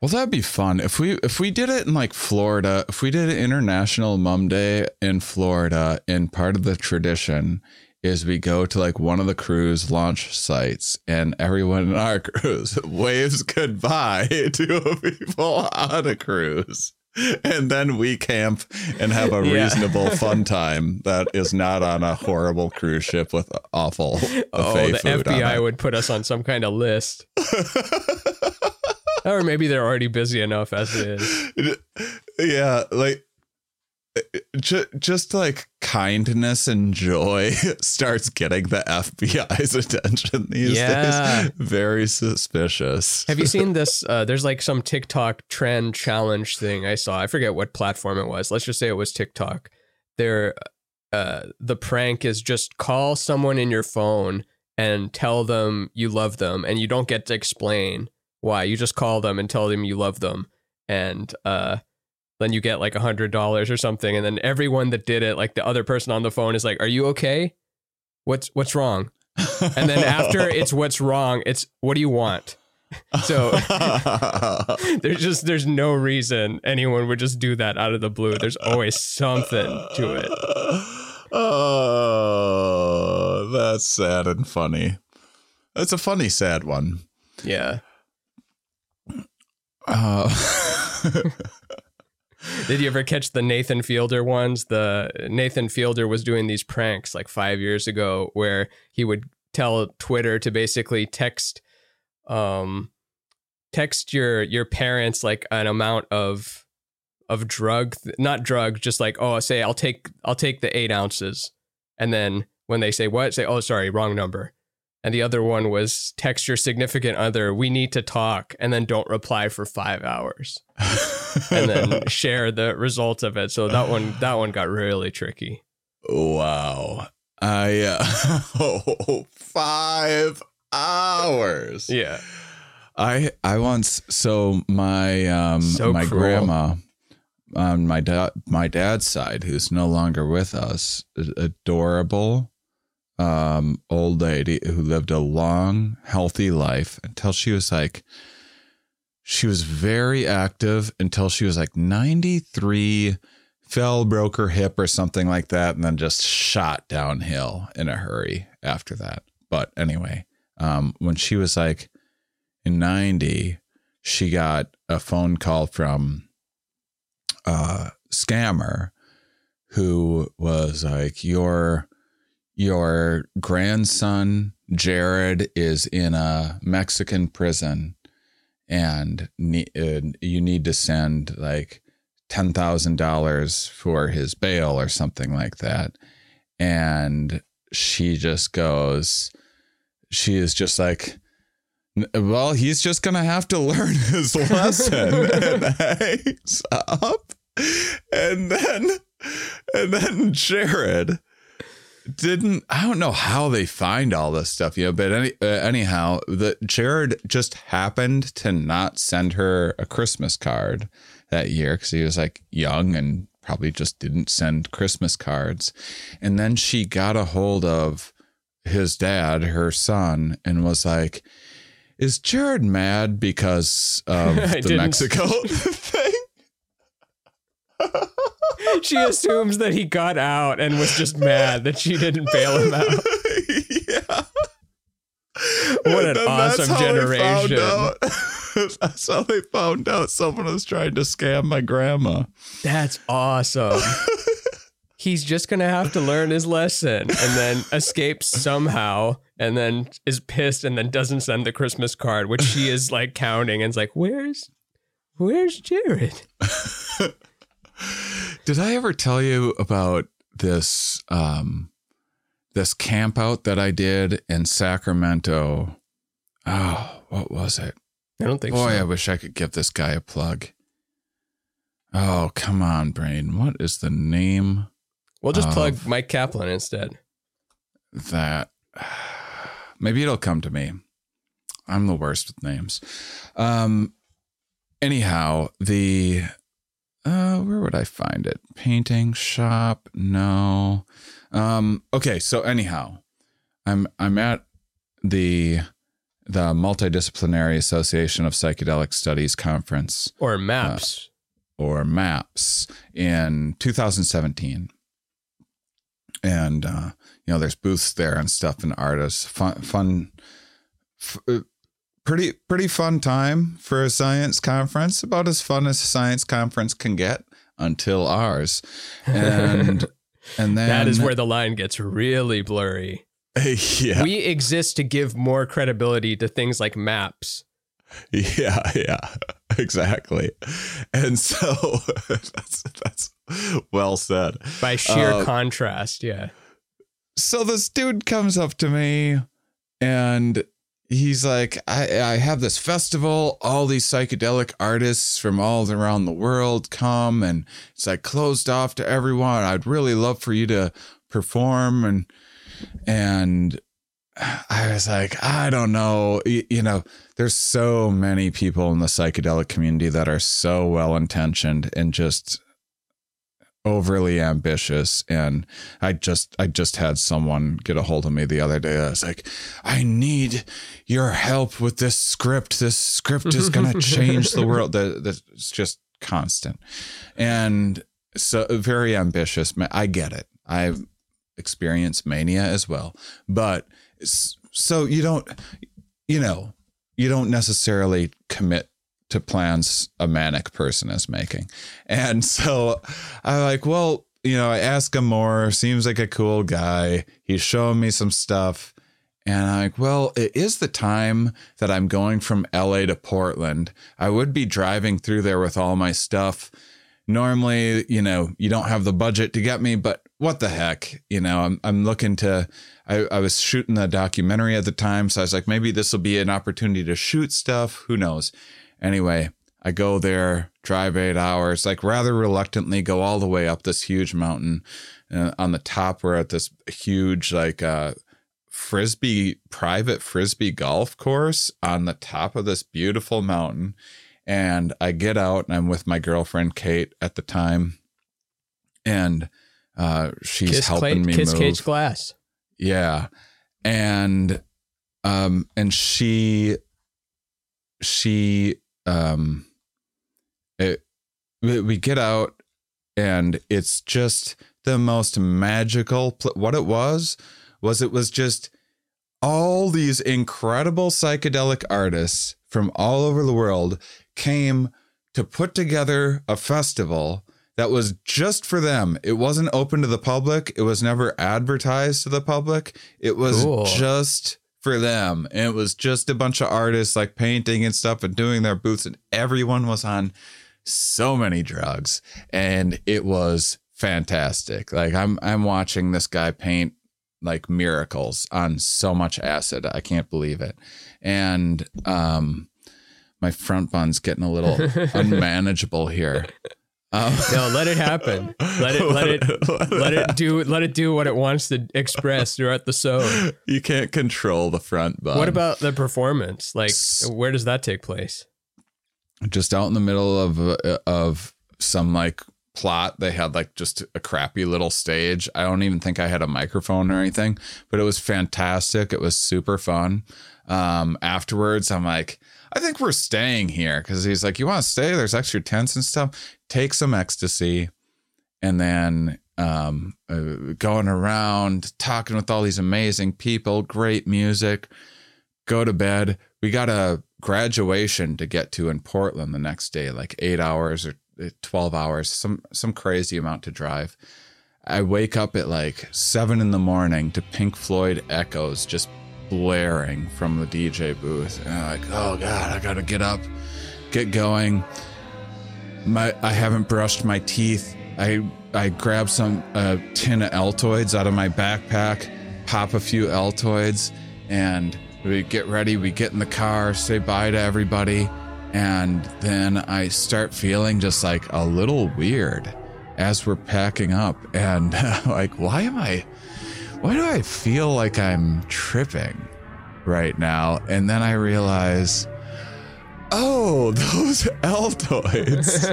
Well, that'd be fun if we if we did it in like Florida. If we did International Mum Day in Florida, in part of the tradition is we go to like one of the cruise launch sites, and everyone in our [LAUGHS] cruise waves goodbye [LAUGHS] to people on a cruise. And then we camp and have a Yeah. reasonable [LAUGHS] fun time that is not on a horrible cruise ship with awful Oh, the FBI would put us on some kind of list. or maybe they're already busy enough as it is. yeah like just, just like kindness and joy [LAUGHS] starts getting the FBI's [LAUGHS] attention these Yeah. days. Very suspicious. Have you seen [LAUGHS] this? Uh, there's like some TikTok trend challenge thing I saw. I forget what platform it was. Let's just say it was TikTok. There, uh, the prank is just call someone in your phone and tell them you love them, and you don't get to explain why. You just call them and tell them you love them, and uh, then you get like a hundred dollars or something. And then everyone that did it, like the other person on the phone, is like, "Are you okay? What's what's wrong?" And then after [LAUGHS] it's what's wrong, it's what do you want? [LAUGHS] So [LAUGHS] there's just there's no reason anyone would just do that out of the blue. There's always something to it. Oh, that's sad and funny. That's a funny, sad one. Yeah. Uh, Did you ever catch the Nathan Fielder ones? The Nathan Fielder was doing these pranks like 5 years ago where he would tell Twitter to basically text um text your your parents like an amount of of drug not drug just like oh say i'll take i'll take the eight ounces and then when they say what say oh sorry wrong number and the other one was text your significant other we need to talk and then don't reply for five hours [LAUGHS] and then share the results of it so that one that one got really tricky wow. I uh, [LAUGHS] oh, five hours. yeah I I once so my um So my cruel. grandma on my dad my dad's side who's no longer with us adorable um old lady who lived a long healthy life until she was like she was very active until she was like 93 fell broke her hip or something like that and then just shot downhill in a hurry after that. But anyway um when she was like in 90 she got a phone call from a scammer who was like your your grandson Jared is in a Mexican prison and ne- uh, you need to send like $10,000 for his bail or something like that and she just goes she is just like well, he's just gonna have to learn [LAUGHS] his lesson [LAUGHS] and hangs up. And then, and then Jared didn't. I don't know how they find all this stuff, you know. But any, uh, anyhow, the Jared just happened to not send her a Christmas card that year because he was like young and probably just didn't send Christmas cards. And then she got a hold of his dad, her son, and was like is Jared mad because of [LAUGHS] the Mexico [LAUGHS] [LAUGHS] thing? [LAUGHS] she assumes that he got out and was just mad that she didn't bail him out [LAUGHS] yeah. What an awesome how they found generation. [LAUGHS] that's how they found out someone was trying to scam my grandma. That's awesome. He's just gonna have to learn his lesson and then escape somehow, and then is pissed and then doesn't send the Christmas card, which she is like counting and is like, "Where's, where's Jared?" Did I ever tell you about this um this camp out that I did in Sacramento? Oh, what was it? I don't think Boy, I wish I could give this guy a plug. Oh, come on, brain. What is the name We'll just plug Mike Kaplan instead. that [SIGHS] maybe it'll come to me. I'm the worst with names. Um anyhow, the uh, where would I find it? Painting shop? No. Um, okay, so anyhow, I'm I'm at the the Multidisciplinary Association of Psychedelic Studies conference Or maps. or MAPS in 2017. And uh, you know, there's booths there and stuff and artists. Fun, fun, f- uh, pretty, pretty fun time for a science conference. About as fun as a science conference can get until ours. And [LAUGHS] and then that is where the line gets really blurry. [LAUGHS] yeah, We exist to give more credibility to things like maps. Yeah, yeah, [LAUGHS] exactly. And so that's that's well said. By sheer Uh, contrast, yeah. So this dude comes up to me and he's like, I, I have this festival, all these psychedelic artists from all around the world come and it's like closed off to everyone. I'd really love for you to perform and and [SIGHS] I was like, I don't know. Y- You know, there's so many people in the psychedelic community that are so well intentioned and just overly ambitious. And I just, I just had someone get a hold of me the other day. I was like, I need your help with this script. This script is going [LAUGHS] to change the world. That That's just constant. And so very ambitious. I get it. I've experienced mania as well. But so you don't, you know, you don't necessarily commit to plans a manic person is making. And [LAUGHS] so I'm like, well, you know, I ask him more. Seems like a cool guy. He's showing me some stuff. And I'm like, well, it is the time that I'm going from LA to Portland. I would be driving through there with all my stuff. Normally, you know, you don't have the budget to get me, but what the heck? You know, I'm I'm looking to I, I was shooting the documentary at the time, so I was like, maybe this will be an opportunity to shoot stuff. Who knows? Anyway, I go there, drive eight hours, like rather reluctantly go all the way up this huge mountain. And on the top, we're at this huge, like, uh, frisbee, private frisbee golf course on the top of this beautiful mountain. And I get out and I'm with my girlfriend, Kate, at the time. And uh, she's Kiss, helping Clay, me kiss move. Cage Glass. Yeah. And um and she she um it, we get out and it's just the most magical pl- what it was was it was just all these incredible psychedelic artists from all over the world came to put together a festival that was just for them. It wasn't open to the public. It was never advertised to the public. It was Cool. just for them. And it was just a bunch of artists like painting and stuff and doing their booths and everyone was on so many drugs and it was fantastic. Like I'm I'm watching this guy paint like miracles on so much acid. I can't believe it. And um my front bun's getting a little [LAUGHS] unmanageable here. Um, [LAUGHS] No, let it happen. Let it let it [LAUGHS] let it do let it do what it wants to express throughout the show. You can't control the front bun. What about the performance? Like, where does that take place? just out in the middle of uh, of some like plot? They had like just a crappy little stage. I don't even think I had a microphone or anything, but it was fantastic. It was super fun. Um, afterwards, I'm like, I think we're staying here because he's like, you want to stay? There's extra tents and stuff. Take some ecstasy, and then um, uh, going around talking with all these amazing people, great music. Go to bed. We got a graduation to get to in Portland the next day, like eight hours or uh, twelve hours, some some crazy amount to drive. I wake up at like seven in the morning to Pink Floyd echoes just blaring from the DJ booth. And I'm like, oh God, I gotta get up, get going. My I haven't brushed my teeth. I I grab some uh, tin of Altoids out of my backpack, pop a few Altoids, and we get ready. We get in the car, say bye to everybody, and then I start feeling just like a little weird as we're packing up, and [LAUGHS] like, why am I? Why do I feel like I'm tripping right now? And then I realize, oh, [LAUGHS] those Altoids.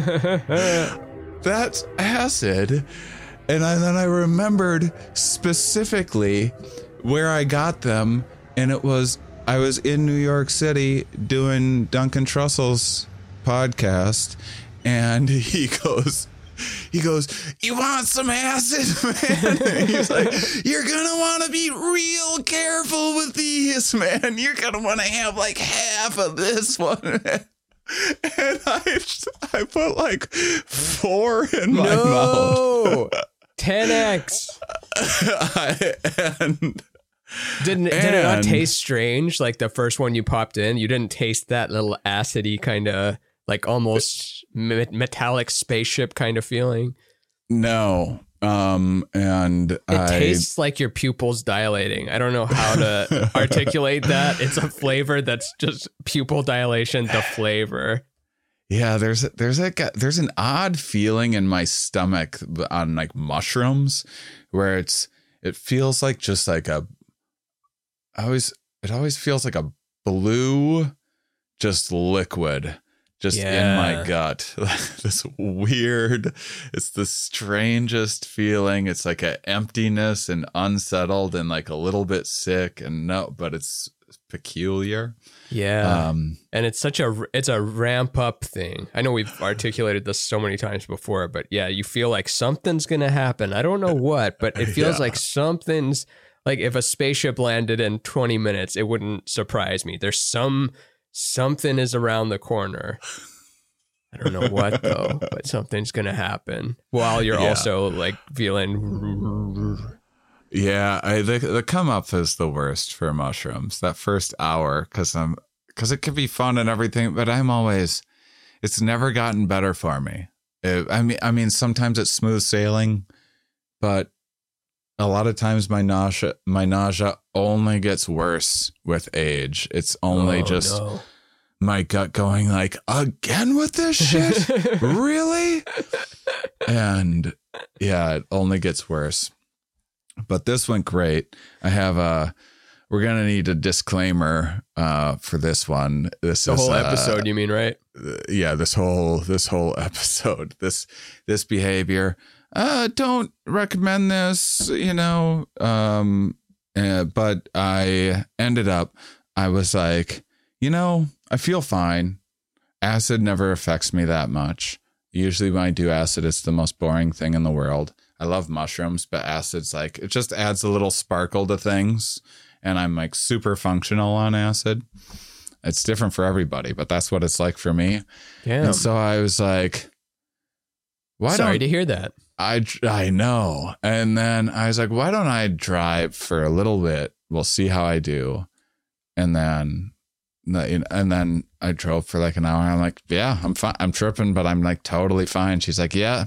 [LAUGHS] that's acid. And I, then I remembered specifically where I got them, and it was I was in New York City doing Duncan Trussell's podcast, and [LAUGHS] he goes, he goes, "You want some acid, [LAUGHS] man?" He's like, "You're gonna want to be real careful with these, man. You're gonna want to have like half of this one." [LAUGHS] And I, I put like four in my mouth. [LAUGHS] No. 10x. I, and Didn't did it not taste strange? Like the first one you popped in, you didn't taste that little acidy kind of like almost metallic spaceship kind of feeling. no, um, and It I tastes like your pupils dilating. I don't know how to [LAUGHS] articulate that. It's a flavor that's just pupil dilation. The flavor. Yeah, there's there's a there's an odd feeling in my stomach on like mushrooms where it's it feels like just like a I always it always feels like a blue just liquid just in my gut. [LAUGHS] this weird it's the strangest feeling. It's like a emptiness and unsettled and like a little bit sick and no but it's peculiar. Yeah. Um and it's such a it's a ramp up thing. I know we've articulated this so many times before, but yeah, you feel like something's gonna happen. I don't know [LAUGHS] what, but it feels Yeah. like something's like if a spaceship landed in 20 minutes, it wouldn't surprise me. There's some something is around the corner. I don't know what though, [LAUGHS] but something's gonna happen while you're Yeah. also like feeling. Yeah, I the the come up is the worst for mushrooms. That first hour, because I'm because it can be fun and everything, but I'm always it's never gotten better for me. It- I mean, I mean, sometimes it's smooth sailing, but a lot of times my nausea my nausea only gets worse with age. It's only Oh, just no. my gut going like again with this shit? [LAUGHS] Really? And yeah it only gets worse. But this went great. I have a we're gonna need a disclaimer uh for this one. This the is whole uh, episode, you mean, right? yeah this whole this whole [LAUGHS] episode. This this behavior uh don't recommend this you know um uh, but i ended up i was like you know i feel fine. Acid never affects me that much. Usually when i do acid it's the most boring thing in the world. I love mushrooms but acid's like it just adds a little sparkle to things and i'm like super functional on acid. It's different for everybody but that's what it's like for me. Damn. and so I was like, why Sorry to hear that. I, I know. And then I was like, why don't I drive for a little bit? We'll see how I do. And then, and then I drove for like an hour. I'm like, yeah, I'm fine. I'm tripping, but I'm like totally fine. She's like, yeah,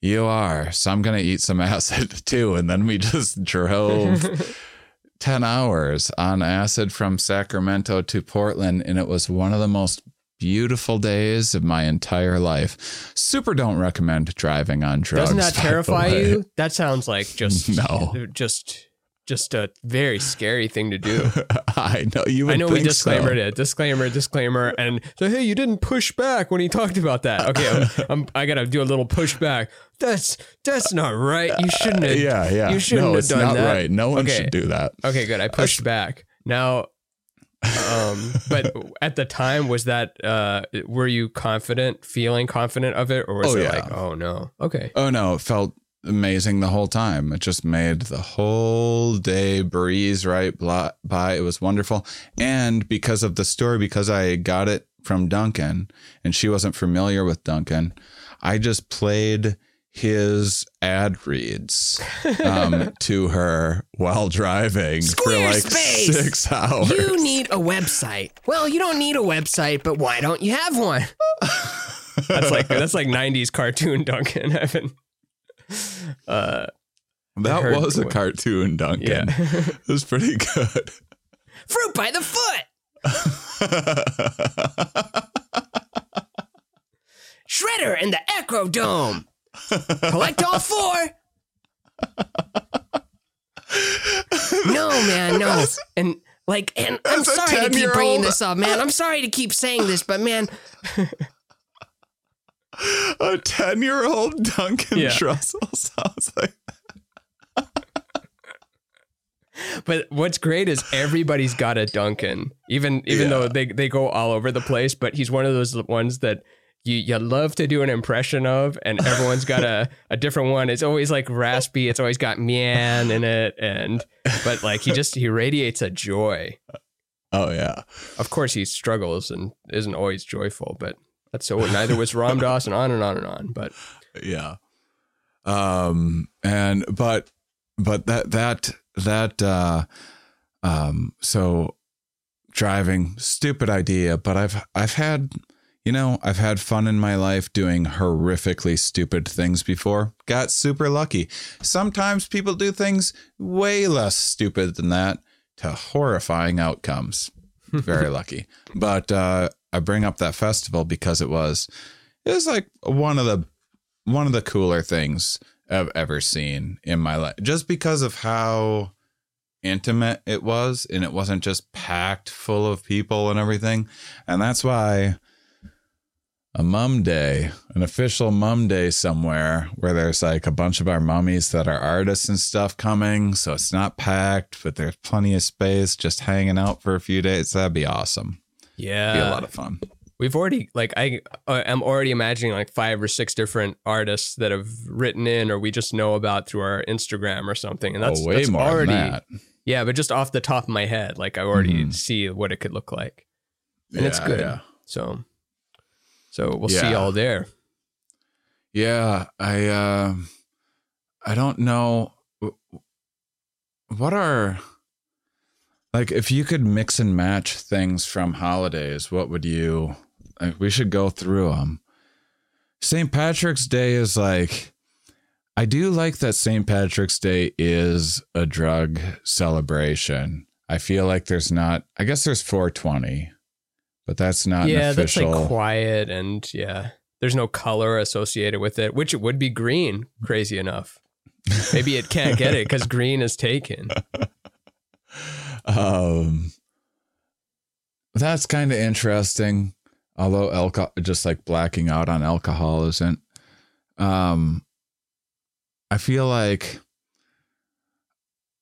you are. So I'm going to eat some [LAUGHS] acid too. And then we just drove [LAUGHS] 10 hours on acid from Sacramento to Portland. And it was one of the most beautiful days of my entire life. Super don't recommend driving on drugs. Doesn't that terrify you? That sounds like just [LAUGHS] No. just just a very scary thing to do. [LAUGHS] I know you. Would I know we disclaimered so. it, disclaimer, disclaimer, and so hey, you didn't push back when he talked about that. Okay, I'm, [LAUGHS] I'm I gotta do a little pushback. That's that's not right. You shouldn't have. Yeah, yeah. You shouldn't no, have it's done not that. right. No one Okay. should do that. Okay, good. I pushed back. Now, um, but at the time, was that uh, were you confident, feeling confident of it, or was Oh, it yeah. like, oh no, okay, Oh no, it felt amazing the whole time. It just made the whole day breeze right by. It was wonderful. And because of the story, because I got it from Duncan and she wasn't familiar with Duncan, I just played his ad reads um, [LAUGHS] to her while driving for like Squarespace! six hours. You need a website. Well, you don't need a website, but why don't you have one? that's like that's like '90s cartoon Duncan [LAUGHS] Evan. Uh, that was a cartoon, Duncan. yeah, [LAUGHS] It was pretty good. fruit by the foot. Shredder and the Echo Dome. Collect all four. no, man, no. And like, and I'm As sorry to keep bringing this up, man. I'm sorry to keep saying this, but man, a 10 year old Duncan Yeah. Trussell sounds like. But what's great is everybody's got a Duncan, even even Yeah. though they, they go all over the place. But he's one of those ones that you you love to do an impression of, and everyone's got a, [LAUGHS] a different one. It's always like raspy. It's always got man in it, and but like he just he radiates a joy. [LAUGHS] Oh, yeah. Of course, he struggles and isn't always joyful, but that's so. Neither was Ram Dass, and on and on and on. But [LAUGHS] yeah um and but but that that that uh um so driving stupid idea but i've i've had you know i've had fun in my life doing horrifically stupid things before. Got super lucky. Sometimes people do things way less stupid than that to horrifying outcomes. [LAUGHS] Very lucky. But uh i bring up that festival because it was it was like one of the one of the cooler things I've ever seen in my life, just because of how intimate it was, and it wasn't just packed full of people and everything. And that's why a mum day, an official mum day somewhere where there's like a bunch of our mummies that are artists and stuff coming. So it's not packed, but there's plenty of space just hanging out for a few days. That'd be awesome. yeah, Be a lot of fun. We've already like I am already imagining like five or six different artists that have written in or we just know about through our Instagram or something, and that's, oh, way that's more already than that. yeah. But just off the top of my head, like I already Mhm. see what it could look like, and it's good. yeah. So, so we'll see Yeah. all there. Yeah, I uh, I don't know what are like if you could mix and match things from holidays, what would you like, we should go through them. St. Patrick's Day is like I do like that St. Patrick's Day is a drug celebration. I feel like there's not I guess there's 420, but that's not yeah, that's like quiet and yeah. There's no color associated with it, which it would be green. Crazy enough. Maybe it can't get it because green is taken. [LAUGHS] um that's kind of interesting although alcohol just like blacking out on alcohol isn't um i feel like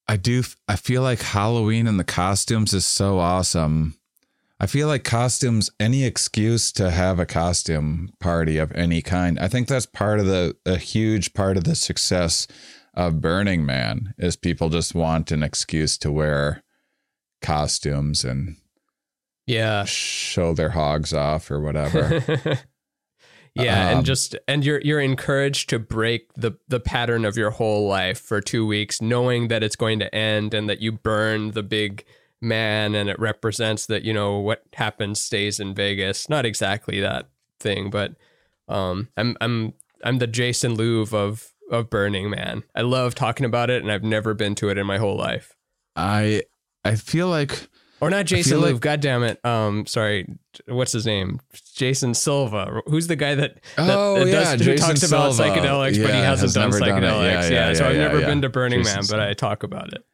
i do i feel like halloween and the costumes is so awesome i feel like costumes any excuse to have a costume party of any kind i think that's part of the a huge part of the success of burning man is people just want an excuse to wear costumes and Yeah. show their hogs off or whatever. [LAUGHS] yeah, Um, and just and you're you're encouraged to break the the pattern of your whole life for 2 weeks knowing that it's going to end and that you burn the big man and it represents that you know what happens stays in Vegas. Not exactly that thing, but um I'm I'm I'm the Jason Louv of of Burning Man. I love talking about it and I've never been to it in my whole life. I I feel like Or not Jason feel Louv, like- God damn it. Um sorry, what's his name? Jason Silva. Who's the guy that, that Oh, that yeah, who Jason talks about Silva. psychedelics, but he hasn't has done never done psychedelics. Yeah, Yeah, yeah, so I've never yeah. been to Burning Jason Man, but I talk about it.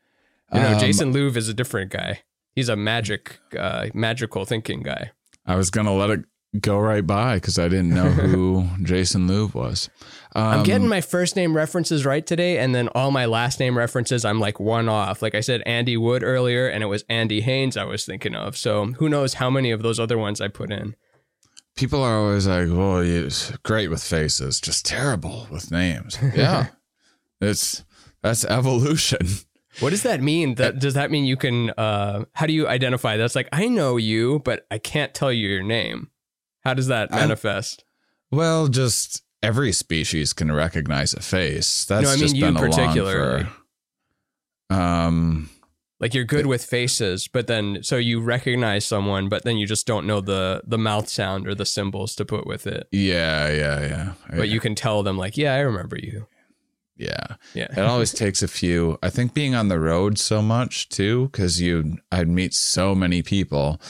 You know, Um, Jason Louv is a different guy. He's a magic, uh, magical thinking guy. I was gonna let it go right by because I didn't know who [LAUGHS] Jason Louv was. Um, I'm getting my first name references right today, and then all my last name references, I'm like one off. Like I said, Andy Wood earlier, and it was Andy Haynes I was thinking of. So who knows how many of those other ones I put in. people are always like, "Well, you're great with faces, just terrible with names." [LAUGHS] Yeah, it's that's evolution. What does that mean? That does that mean you can? Uh, how do you identify? That's like I know you, but I can't tell you your name. How does that manifest? Well, just every species can recognize a face. That's No, I mean just you been particularly. for. Um, Like you're good with faces, but then so you recognize someone, but then you just don't know the the mouth sound or the symbols to put with it. yeah, yeah, yeah. But you can tell them like, yeah, I remember you. Yeah. Yeah. It always [LAUGHS] takes a few. I think being on the road so much too, because you, I'd meet so many people,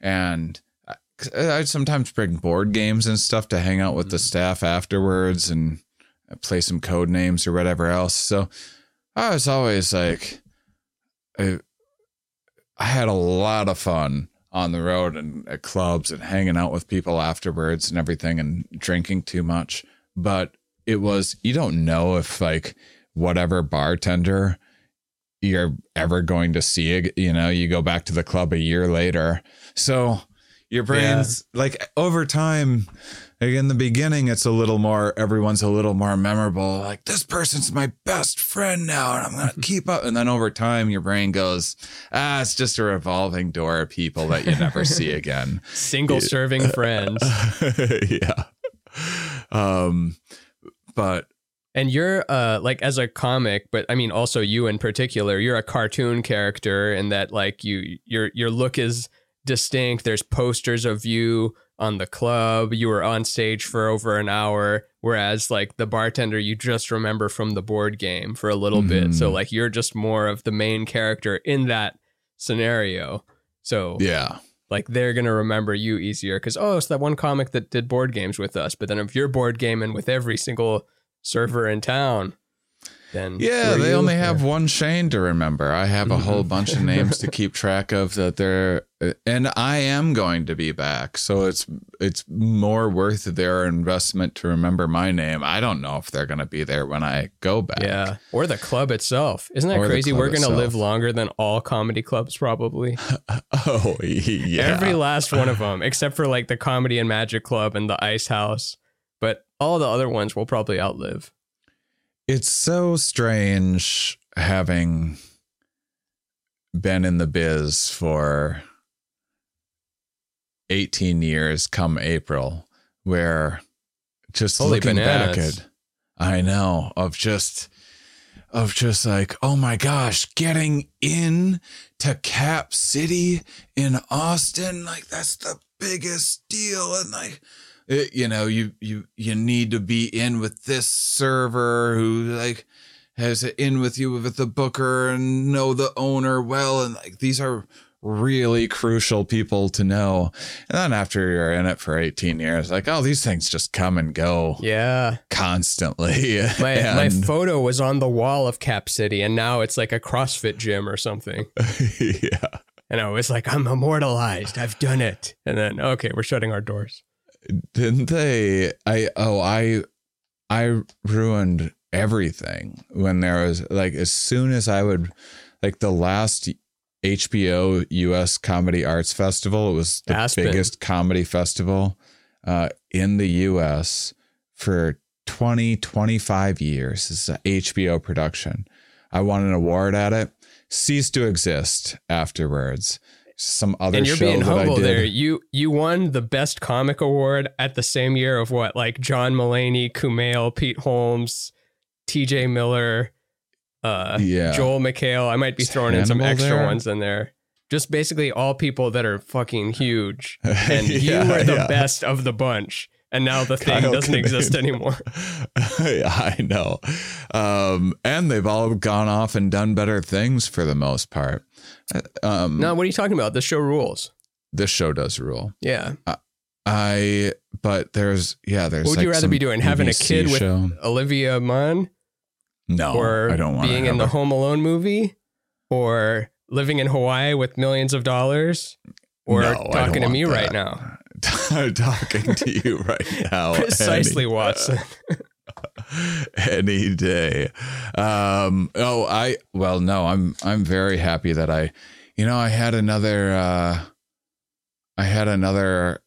and I- I'd sometimes bring board games and stuff to hang out with the mm. staff afterwards and uh, play some code names or whatever else. So I was always like, I, I had a lot of fun on the road and at clubs and hanging out with people afterwards and everything and drinking too much. But it was, you don't know if like whatever bartender you're ever going to see, you know, you go back to the club a year later. So your brain's like over time, like in the beginning, it's a little more, everyone's a little more memorable. Like, this person's my best friend now, and I'm to [LAUGHS] keep up. And then over time, your brain goes, ah, it's just a revolving door of people that you never see [LAUGHS] again. Single serving [LAUGHS] friends. yeah. Um, but And you're uh like as a comic, but I mean also you in particular, you're a cartoon character and that like you your your look is distinct. There's posters of you on the club. You were on stage for over an hour whereas like the bartender you just remember from the board game for a little bit. So Mhm. like you're just more of the main character in that scenario. So yeah. Like they're gonna remember you easier. Because oh it's that one comic that did board games with us but then if you're board gaming with every single server in town then Yeah, they only Yeah. have one Shane to remember. I have a whole mm-hmm. bunch of names to keep [LAUGHS] track of that they're uh, and I am going to be back. So it's it's more worth their investment to remember my name. I don't know if they're going to be there when I go back. yeah or the club itself isn't that Or crazy we're gonna itself. live longer than all comedy clubs probably [LAUGHS] Oh, yeah. every last one of them except for like the comedy and magic club and the ice house but all the other ones will probably outlive It's so strange having been in the biz for 18 years come April, where just Holy looking back bananas. at, I know, of just, of just like, oh my gosh, getting in to Cap City in Austin, like that's the biggest deal. And like, it, you know, you, you, you need to be in with this server who like has it in with you with the booker and know the owner well. And like, these are really crucial people to know. And then after you're in it for 18 years, like, oh, these things just come and go yeah constantly. [LAUGHS] my, my photo was on the wall of cap city and now it's like a crossfit gym or something [LAUGHS] yeah. And I was like, I'm immortalized. I've done it. And then, okay, we're shutting our doors. Didn't they? I oh I I ruined everything when there was like as soon as I would like the last HBO US Comedy Arts Festival. It was the Aspen. biggest comedy festival uh, in the US for 20, 25 years. This is an HBO production. I won an award at it. Ceased to exist afterwards. Some other and you're being humble did. there. You you won the best comic award at the same year of what, like John Mulaney, Kumail, Pete Holmes, TJ Miller, uh, Yeah. Joel McHale. I might be throwing in some extra there? ones in there. Just basically all people that are fucking huge. [LAUGHS] And Yeah, you were the yeah. best of the bunch. And now the thing Kyle doesn't exist anymore. [LAUGHS] I know. Um, and they've all gone off and done better things for the most part. Um, No, what are you talking about? The show rules. This show does rule. Yeah. I, but there's, yeah, there's. What would you rather be doing? Having a kid with show. Olivia Munn? No, or I don't want being in the Home Alone movie, or living in Hawaii with millions of dollars, or No, talking to me that. right now. [LAUGHS] talking to you right now. [LAUGHS] Precisely, any- Watson. [LAUGHS] any day. Um, oh, I well, no, I'm I'm very happy that I, you know, I had another. Uh, I had another.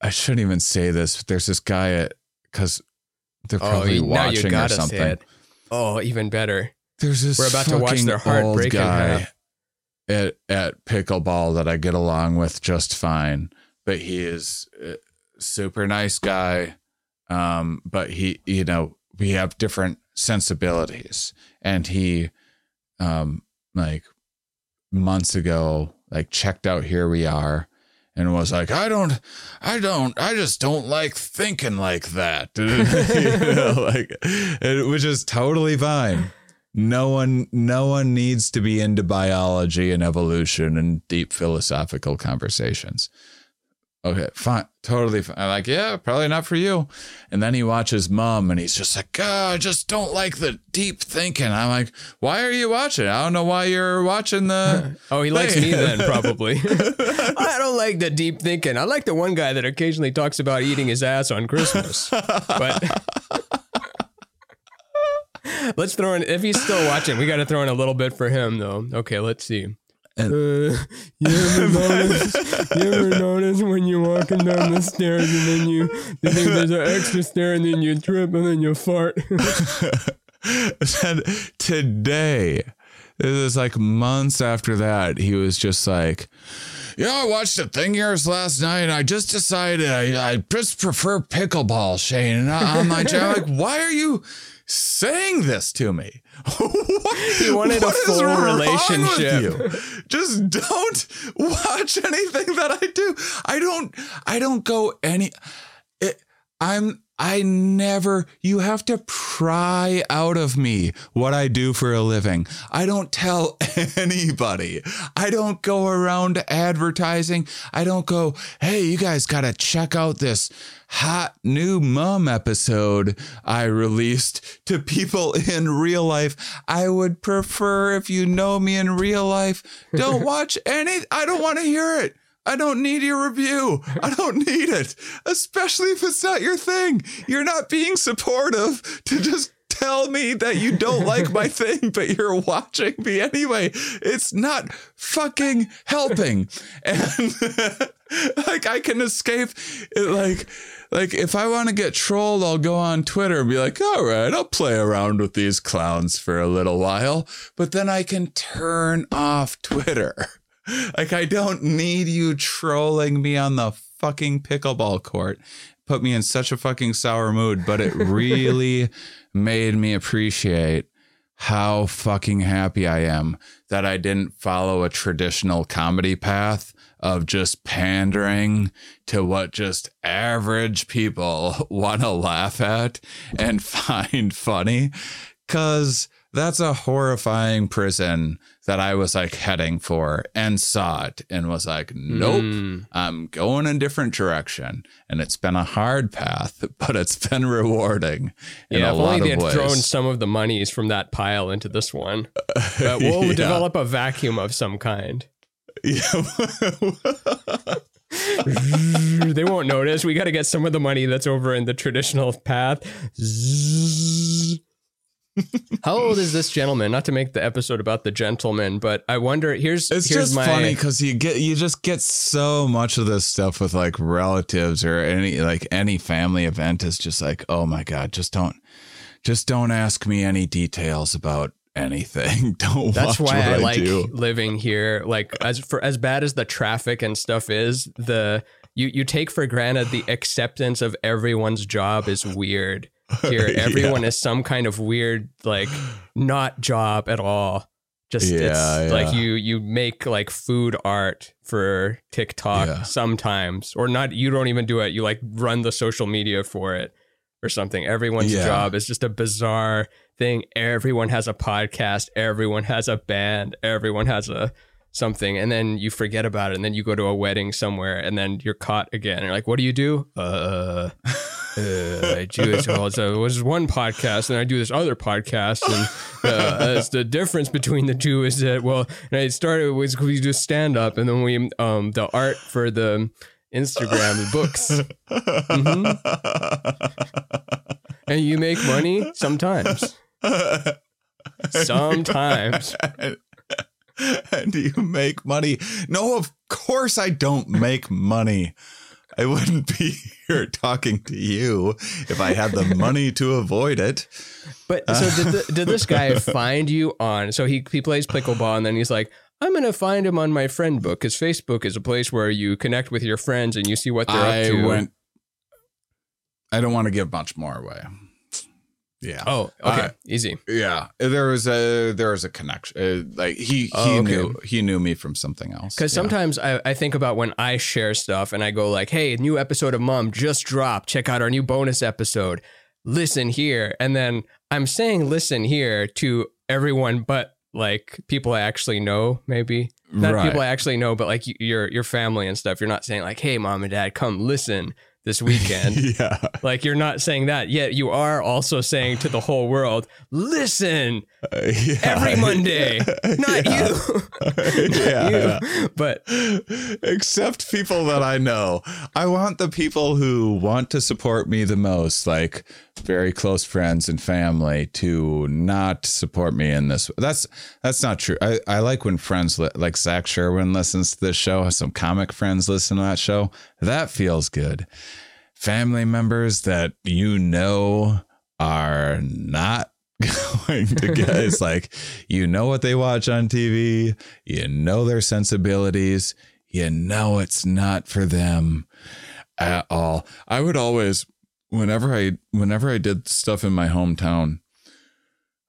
I shouldn't even say this. But there's this guy at because they're probably you- now you watching or something. Oh, even better. There's this We're about to watch their heart old guy half. At at pickleball that I get along with just fine, but he is super nice guy. Um, but he, you know, we have different sensibilities, and he, um, like months ago, like checked out here we are. And was like, I don't, I don't, I just don't like thinking like that, [LAUGHS] You know, like, it, which is totally fine no one no one needs to be into biology and evolution and deep philosophical conversations Okay, fine. Totally fine. I'm like, yeah, probably not for you. And then he watches mom and he's just like, oh, I just don't like the deep thinking. I'm like, why are you watching? I don't know why you're watching the. [LAUGHS] Oh, he likes me then, probably. [LAUGHS] [LAUGHS] I don't like the deep thinking. I like the one guy that occasionally talks about eating his ass on Christmas. But let's throw in, if he's still watching, we got to throw in a little bit for him, though. Okay, let's see. Uh, you, ever [LAUGHS] notice, you ever notice when you're walking down the stairs and then you, you think there's an extra stair and then you trip and then you fart? [LAUGHS] today, this is like months after that, he was just like, yeah, I watched the thing yours last night and I just decided I, I just prefer pickleball, Shane. And I, I'm like, [LAUGHS] why are you saying this to me? [LAUGHS] He wanted a What full relationship. you? Just don't [LAUGHS] watch anything that I do. I don't. I don't go any. It, I'm. I never. You have to pry out of me what I do for a living. I don't tell [LAUGHS] anybody. I don't go around advertising. I don't go. Hey, you guys got to check out this hot new Mum episode I released to people [LAUGHS] in real life. I would prefer if you know me in real life, [LAUGHS] don't watch any I don't want to hear it. I don't need your review. I [LAUGHS] don't need it, especially if it's not your thing. You're not being supportive to just tell me that you don't like my [LAUGHS] thing, but you're watching me anyway. It's not fucking helping. And [LAUGHS] like I can escape it like like if I want to get trolled, I'll go on Twitter and be like, all right, I'll play around with these clowns for a little while, but then I can turn off Twitter. Like I don't need you trolling me on the fucking pickleball court. Put me in such a fucking sour mood, but it [LAUGHS] really made me appreciate how fucking happy I am that I didn't follow a traditional comedy path of just pandering to what just average people [LAUGHS] want to laugh at and [LAUGHS] find funny. Cause that's a horrifying prison that I was like heading for and saw it and was like, nope, Mm. I'm going a different direction. And it's been a hard path, [LAUGHS] but it's been rewarding in Yeah, if only they had thrown some of the monies from that pile into this one. [LAUGHS] But we'll Yeah. develop a vacuum of some kind. Yeah. [LAUGHS] they won't notice. We got to get some of the money that's over in the traditional path. Zzz. How old is this gentleman? Not to make the episode about the gentleman, but I wonder. Here's It's here's just my funny because you get you just get so much of this stuff with like relatives or any like any family event is just like oh my god just don't just don't ask me any details about anything [LAUGHS] don't That's watch why what I I, like do living here. Like as for as bad as the traffic and stuff is, the you you take for granted the acceptance of everyone's job is weird. [LAUGHS] Here, Yeah. everyone is some kind of weird, like [GASPS] not job at all. Just Yeah, it's like you you make like food art for TikTok Yeah. sometimes, or not. You don't even do it. You like run the social media for it or something. Everyone's Yeah. job is just a bizarre thing. Everyone has a podcast. Everyone has a band. Everyone has a something, and then you forget about it, and then you go to a wedding somewhere, and then you're caught again. And you're like, "What do you do?" Uh, uh, I do it. Well, so it was one podcast, and I do this other podcast, and uh, as the difference between the two is that well, and I started with we do stand up, and then we um the art for the Instagram the books, and you make money sometimes. [LAUGHS] Sometimes. [LAUGHS] and [LAUGHS] do you make money no of course i don't make money i wouldn't be [LAUGHS] here talking to you if i had the money to avoid it But so did, the, did this guy find you on? So he he plays pickleball, and then he's like, "I'm gonna find him on my friend book because Facebook is a place where you connect with your friends and you see what they're i up to." went i don't want to give much more away yeah Oh, okay, Uh, easy. yeah there was a there was a connection uh, like he he Oh, okay. knew he knew me from something else Because Yeah. sometimes I, I think about when I share stuff and I go like, "Hey, new episode of Mum just dropped. Check out our new bonus episode. Listen here." And then I'm saying "listen here" to everyone, but like people I actually know, maybe. not Right. people I actually know, but like your your family and stuff. You're not saying like, "Hey, mom and dad, come listen this weekend." [LAUGHS] yeah. like you're not saying that yet. You are also saying to the whole world, "Listen uh, yeah. every [LAUGHS] Monday." Not [LAUGHS] Yeah. you, yeah, not you, but Except people that I know. I want the people who want to support me the most, like very close friends and family, to not support me in this. That's that's not true. I, I like when friends li- like Zach Sherwin listens to this show. Some comic friends listen to that show. That feels good. Family members that you know are not [LAUGHS] going to get [LAUGHS] it's like you know what they watch on TV, you know their sensibilities, you know it's not for them at all. I would always whenever I whenever I did stuff in my hometown,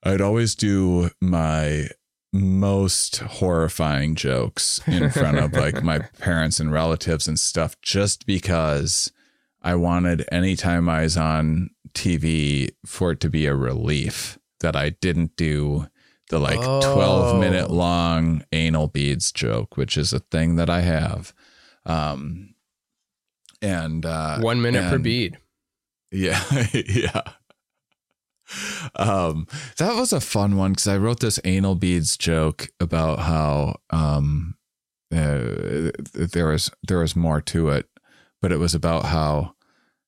I'd always do my most horrifying jokes in front of like my [LAUGHS] parents and relatives and stuff just because I wanted anytime I was on TV for it to be a relief that I didn't do the like Oh. 12 minute long anal beads joke, which is a thing that I have. Um, and uh, one minute per bead. Yeah, [LAUGHS] yeah. Um, that was a fun one because I wrote this anal beads joke about how um, uh, there was there was more to it, but it was about how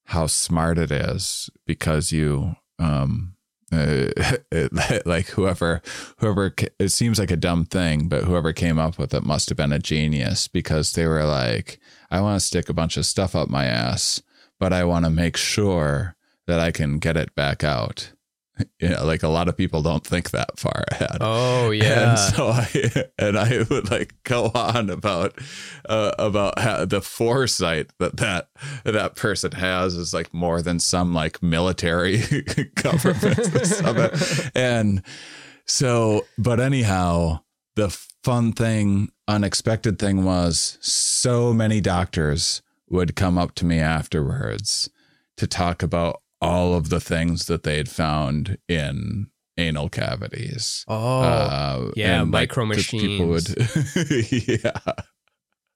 how smart it is because you um uh, [LAUGHS] [LAUGHS] like whoever whoever it seems like a dumb thing but whoever came up with it must have been a genius because they were like i want to stick a bunch of stuff up my ass but i want to make sure that i can get it back out you know like a lot of people don't think that far ahead Oh yeah. and so I [LAUGHS] and I would like go on about uh, about how the foresight that that that person has is like more than some like military [LAUGHS] government. [LAUGHS] And so, but anyhow, the fun thing, unexpected thing was so many doctors would come up to me afterwards to talk about all of the things that they had found in anal cavities. oh, Uh, yeah, micro the people would, [LAUGHS] yeah.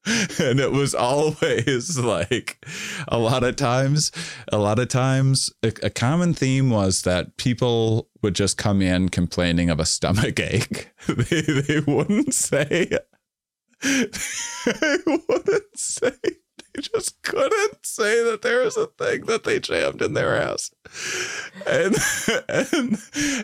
[LAUGHS] And it was always like a lot of times, a lot of times, a, a common theme was that people would just come in complaining of a stomach ache. [LAUGHS] they, they wouldn't say, they wouldn't say, they just couldn't say that there was a thing that they jammed in their ass. And and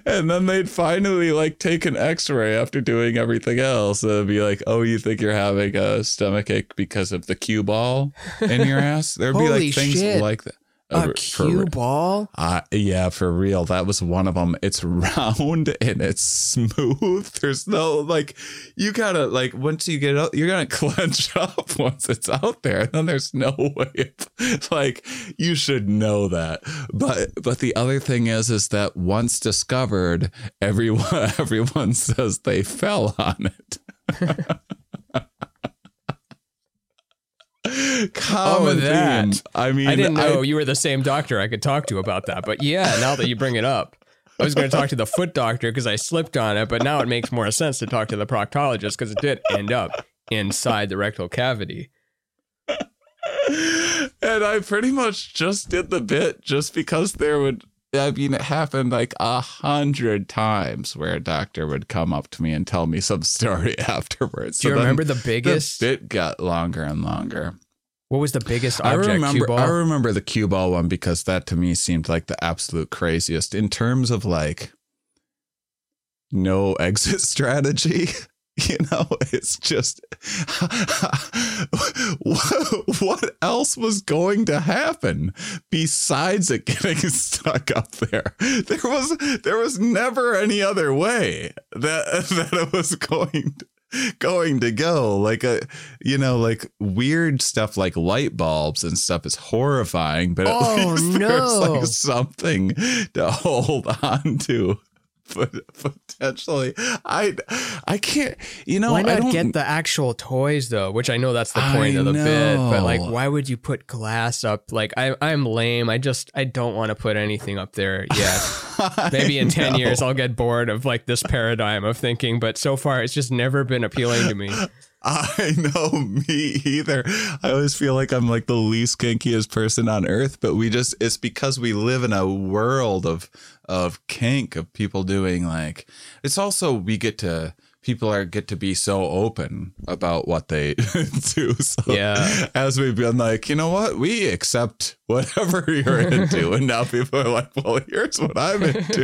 and then they'd finally like take an x-ray after doing everything else. And it'd be like, oh, you think you're having a stomach ache because of the cue ball in your [LAUGHS] ass? There'd be like things shit. like that. A for- cue ball. uh, yeah, for real. That was one of them. It's [LAUGHS] round and it's smooth. There's no like, you gotta like once you get out, you're gonna [LAUGHS] clench up once it's out there. And then there's no [LAUGHS] way. Of, like you should know that. But but the other thing is is that once discovered, everyone everyone says they fell on it. Common Oh, that. theme. I mean, I didn't know you were the same doctor I could talk to about that. But yeah, now that you bring it up, I was going to talk to the foot doctor because I slipped on it, but now it makes more sense to talk to the proctologist because it did end up inside the rectal cavity. and I pretty much just did the bit just because there would. I mean, it happened like a hundred times where a doctor would come up to me and tell me some story [LAUGHS] afterwards. Do you remember the biggest? the bit got longer and longer. What was the biggest I remember. I remember the cue ball one because that to me seemed like the absolute craziest in terms of like no exit [LAUGHS] strategy. [LAUGHS] You know, it's just what, [LAUGHS] what else was going to happen besides it getting stuck up there? There was there was never any other way that that it was going to, [LAUGHS] going to go. Like a you know, like weird stuff like light bulbs and stuff is horrifying, but at Oh, least [LAUGHS] there's like something to [LAUGHS] hold on to. But [LAUGHS] potentially, I I can't. You know, why I not don't get the actual toys though? Which I know that's the I point of the bit, but like, why would you put glass up? Like, I I'm lame. I just I don't want to put anything up there yet. [LAUGHS] Maybe in I 10 years. I'll get bored of like this paradigm of thinking, but so far it's just never been appealing to me. I know me either. I always feel like I'm like the least kinkiest person on earth, but we just it's because we live in a world of of kink of people doing like it's also we get to people are get to be so open about what they [LAUGHS] do. So Yeah. as we've been like, you know what, we accept whatever [LAUGHS] you're into, [LAUGHS] and now people are like, well, here's what I'm into,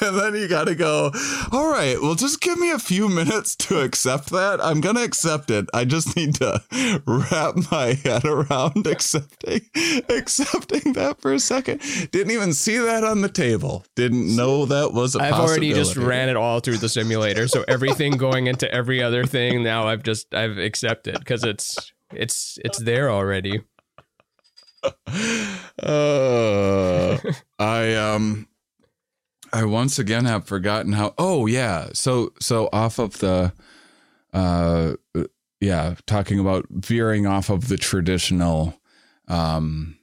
and then you got to go, all right, well, just give me a few minutes to accept that. I'm gonna accept it. I just need to wrap my head around accepting accepting that for a second. Didn't even see that on the table. Didn't know that was a I've already just ran it all through the simulator, so everything going into every other thing now I've just I've accepted because it's it's it's there already. uh, I [LAUGHS] um I once again have forgotten how oh yeah so so off of the uh yeah talking about veering off of the traditional um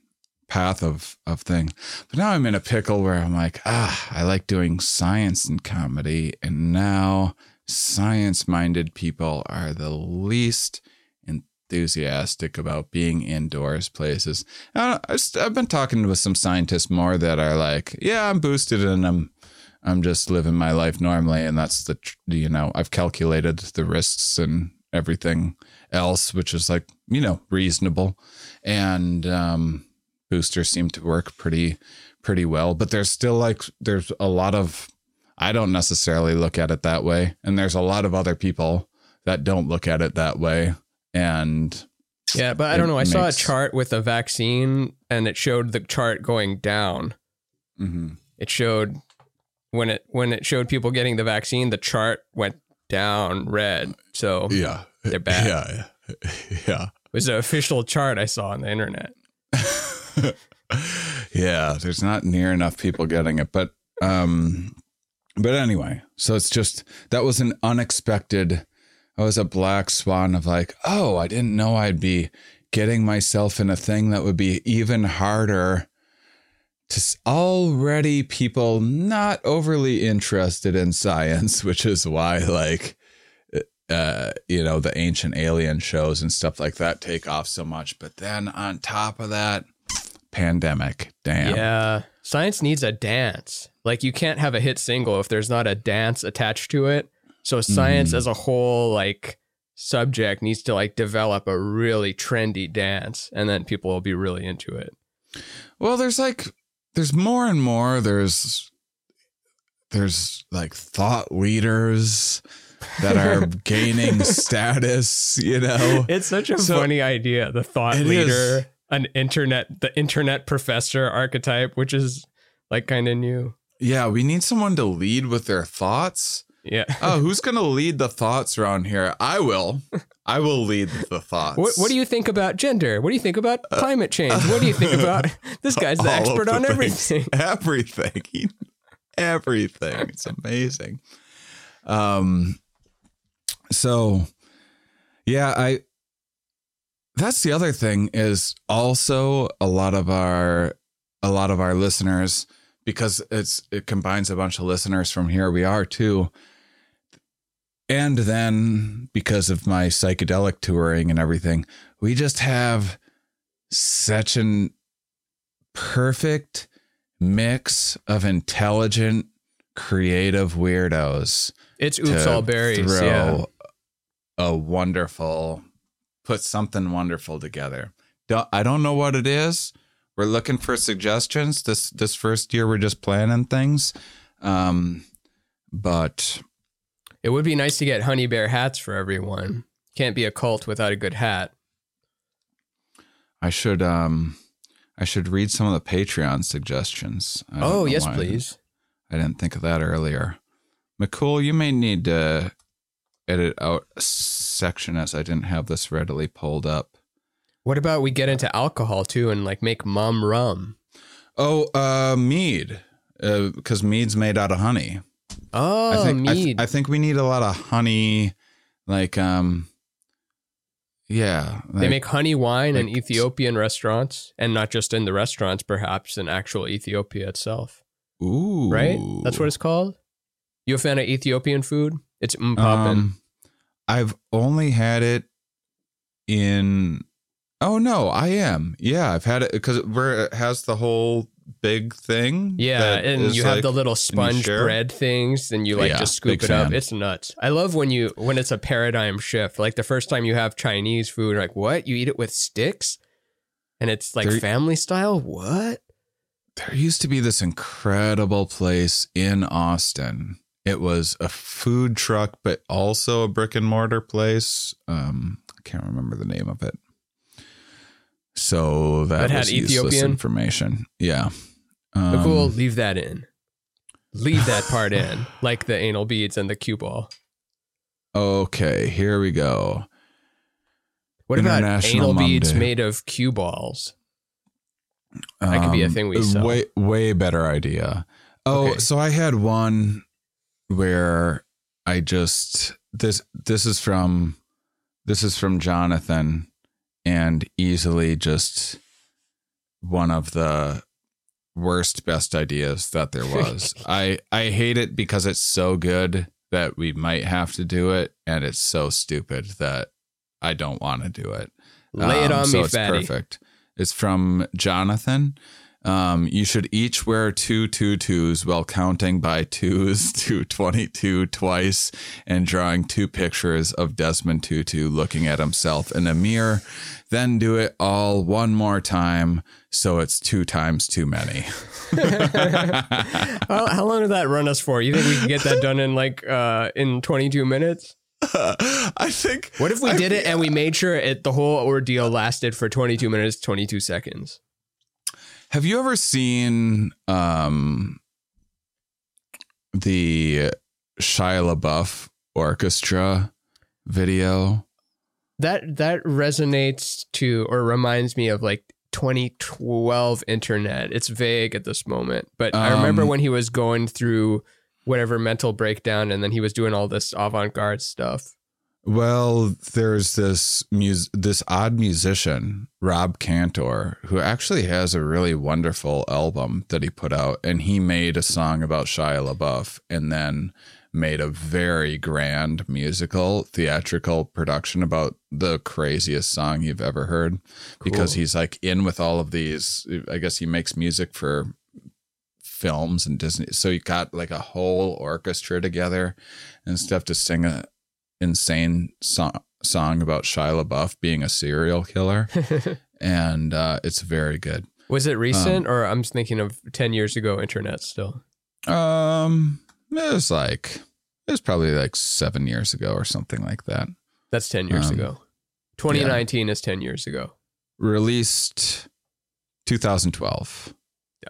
path of of thing but now I'm in a pickle where I'm like ah I like doing science and comedy and now science minded people are the least enthusiastic about being indoors places. I I've been talking with some scientists more that are like, yeah, I'm boosted and I'm I'm just living my life normally, and that's the you know I've calculated the risks and everything else, which is like you know reasonable, and um, boosters seem to work pretty pretty well. But there's still like there's a lot of I don't necessarily look at it that way, and there's a lot of other people that don't look at it that way, and Yeah, but I don't know. I saw a chart with a vaccine, and it showed the chart going down. mhm. It showed when it when it showed people getting the vaccine, the chart went down red. So yeah, They're bad. Yeah, yeah. [LAUGHS] It was an official chart I saw on the internet. [LAUGHS] yeah, there's not near enough people getting it, but um but anyway, so it's just that was an unexpected I was a black swan of like, oh, I didn't know I'd be getting myself in a thing that would be even harder. To already people not overly interested in science, [LAUGHS] which is why like uh you know the ancient alien shows and stuff like that take off so much. But then on top of that pandemic damn Yeah. Science needs a dance. Like you can't have a hit single if there's not a dance attached to it. So science Mhm. as a whole like subject needs to like develop a really trendy dance and then people will be really into it. Well, there's like there's more and more. There's there's like thought leaders that are [LAUGHS] gaining status, you know. It's such a So- funny idea. The thought leader, is. An internet the internet professor archetype, which is like kind of new. Yeah, we need someone to lead with their thoughts. Yeah. [LAUGHS] Oh, who's going to lead the thoughts around here? I will. I will lead the [LAUGHS] thoughts. What, what do you think about gender? What do you think about climate change? What do you think about [LAUGHS] this guy's the Uh, expert the on things. everything. Everything. He- Everything. It's amazing. Um so yeah, I that's the other thing is also a lot of our a lot of our listeners because it's it combines a bunch of listeners from here we are too and then because of my psychedelic touring and everything we just have such an perfect mix of intelligent creative weirdos It's oops all berries. throw Yeah. a wonderful put something wonderful together don't, i don't know what it is we're looking for suggestions this this first year we're just planning things um but It would be nice to get honey bear hats for everyone. Can't be a cult without a good hat. i should um i should read some of the patreon suggestions I Oh, yes, please. I didn't think of that earlier. McCool, you may need to edit out a section as I didn't have this readily pulled up. What about we get into alcohol too and like make mum rum? Oh, uh, mead, because mead's made out of honey. Oh, I think I, th- mead. I think we need a lot of honey, like um, yeah, they make honey wine in Ethiopian restaurants and not just in the restaurants, perhaps in actual Ethiopia itself. ooh Right? That's what it's called? You a fan of Ethiopian food? It's mm poppin'. Um, I've only had it in. Oh no, I am. Yeah, I've had it because where it has the whole big thing. Yeah, and you have the little sponge bread things, and you like Yeah, just scoop it up. It's nuts. I love when you when it's a paradigm shift. Like the first time you have Chinese food, you're like what? You eat it with sticks, and it's like There- family style. What? There used to be this incredible place in Austin. It was a food truck, but also a brick and mortar place. Um, I can't remember the name of it. So that, That had Ethiopian? information. Yeah. Um, leave that in. Leave that part in, [LAUGHS] like the anal beads and the cue ball. okay, here we go. What about anal Mum beads made of cue balls? That could be a thing we sell. Um, Way way better idea. Oh, Okay. so I had one where I just this this is from this is from Jonathan and easily just one of the worst best ideas that there was. [LAUGHS] I I hate it because it's so good that we might have to do it and it's so stupid that I don't want to do it. Lay it Um, on so me, it's fatty. Perfect. It's from Jonathan. Um, you should each wear two tutus while counting by twos [LAUGHS] to 22 twice and drawing two pictures of Desmond Tutu looking at himself in a mirror. Then do it all one more time so it's two times too many. [LAUGHS] Well, how long did that run us for? You think we can get that done in like uh in 22 minutes? [LAUGHS] I think. What if we I did it and we made sure it the whole ordeal lasted for 22 minutes 22 seconds? Have you ever seen um the Shia LaBeouf orchestra video? That that resonates to or reminds me of like 2012 internet. It's vague at this moment, but I remember Um, when he was going through whatever mental breakdown and then he was doing all this avant-garde stuff. Well, there's this mus- this odd musician, Rob Cantor, who actually has a really wonderful album that he put out, and he made a song about Shia LaBeouf, and then made a very grand musical theatrical production about the craziest song you've ever heard, because he's like in with all of these. I guess he makes music for films and Disney, so he got like a whole orchestra together and stuff to sing a insane song, song about Shia LaBeouf being a serial killer, [LAUGHS] and uh, it's very good. was it recent or I'm thinking of 10 years ago internet still? Um, it was like it was probably like seven years ago or something like that. That's 10 years Um, ago. 2019 is 10 years ago. Released 2012.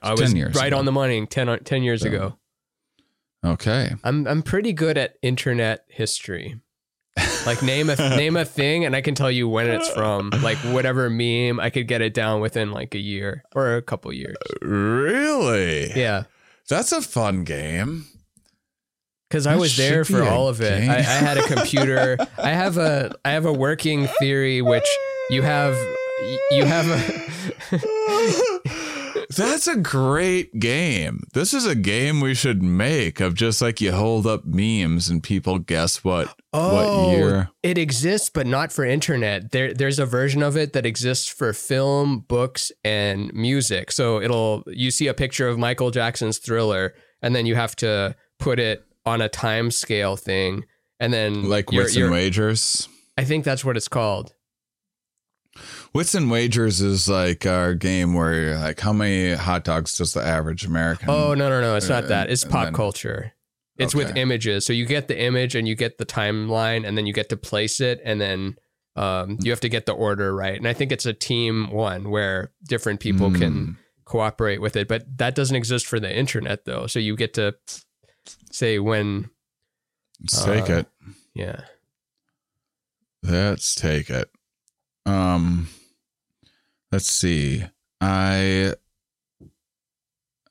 I 10 was years right ago. on the money 10, 10 years So- ago. Okay. I'm I'm pretty good at internet history. Like name a name a thing and I can tell you when it's from. Like whatever meme, I could get it down within like a year or a couple years. Uh, really? Yeah. That's a fun game. Cause I was there for all of it. I, I had a computer. I have a I have a working theory which you have you have a [LAUGHS] That's a great game. This is a game we should make of just like you hold up memes and people guess what what oh, year. Oh, It exists, but not for internet. There, there's a version of it that exists for film, books, and music. So it'll you see a picture of Michael Jackson's Thriller, and then you have to put it on a time scale thing, and then Like Wits and Wagers. I think that's what it's called. Wits and Wagers is like our game where you're like, how many hot dogs does the average American? Oh no, no, no! It's not uh, that. It's pop then- culture. It's with images. So you get the image and you get the timeline, and then you get to place it, and then um, you have to get the order right. And I think it's a team one where different people can Mm. cooperate with it. But that doesn't exist for the internet though. So you get to say when, Let's take uh, it. yeah. Let's take it. Um, let's see. I.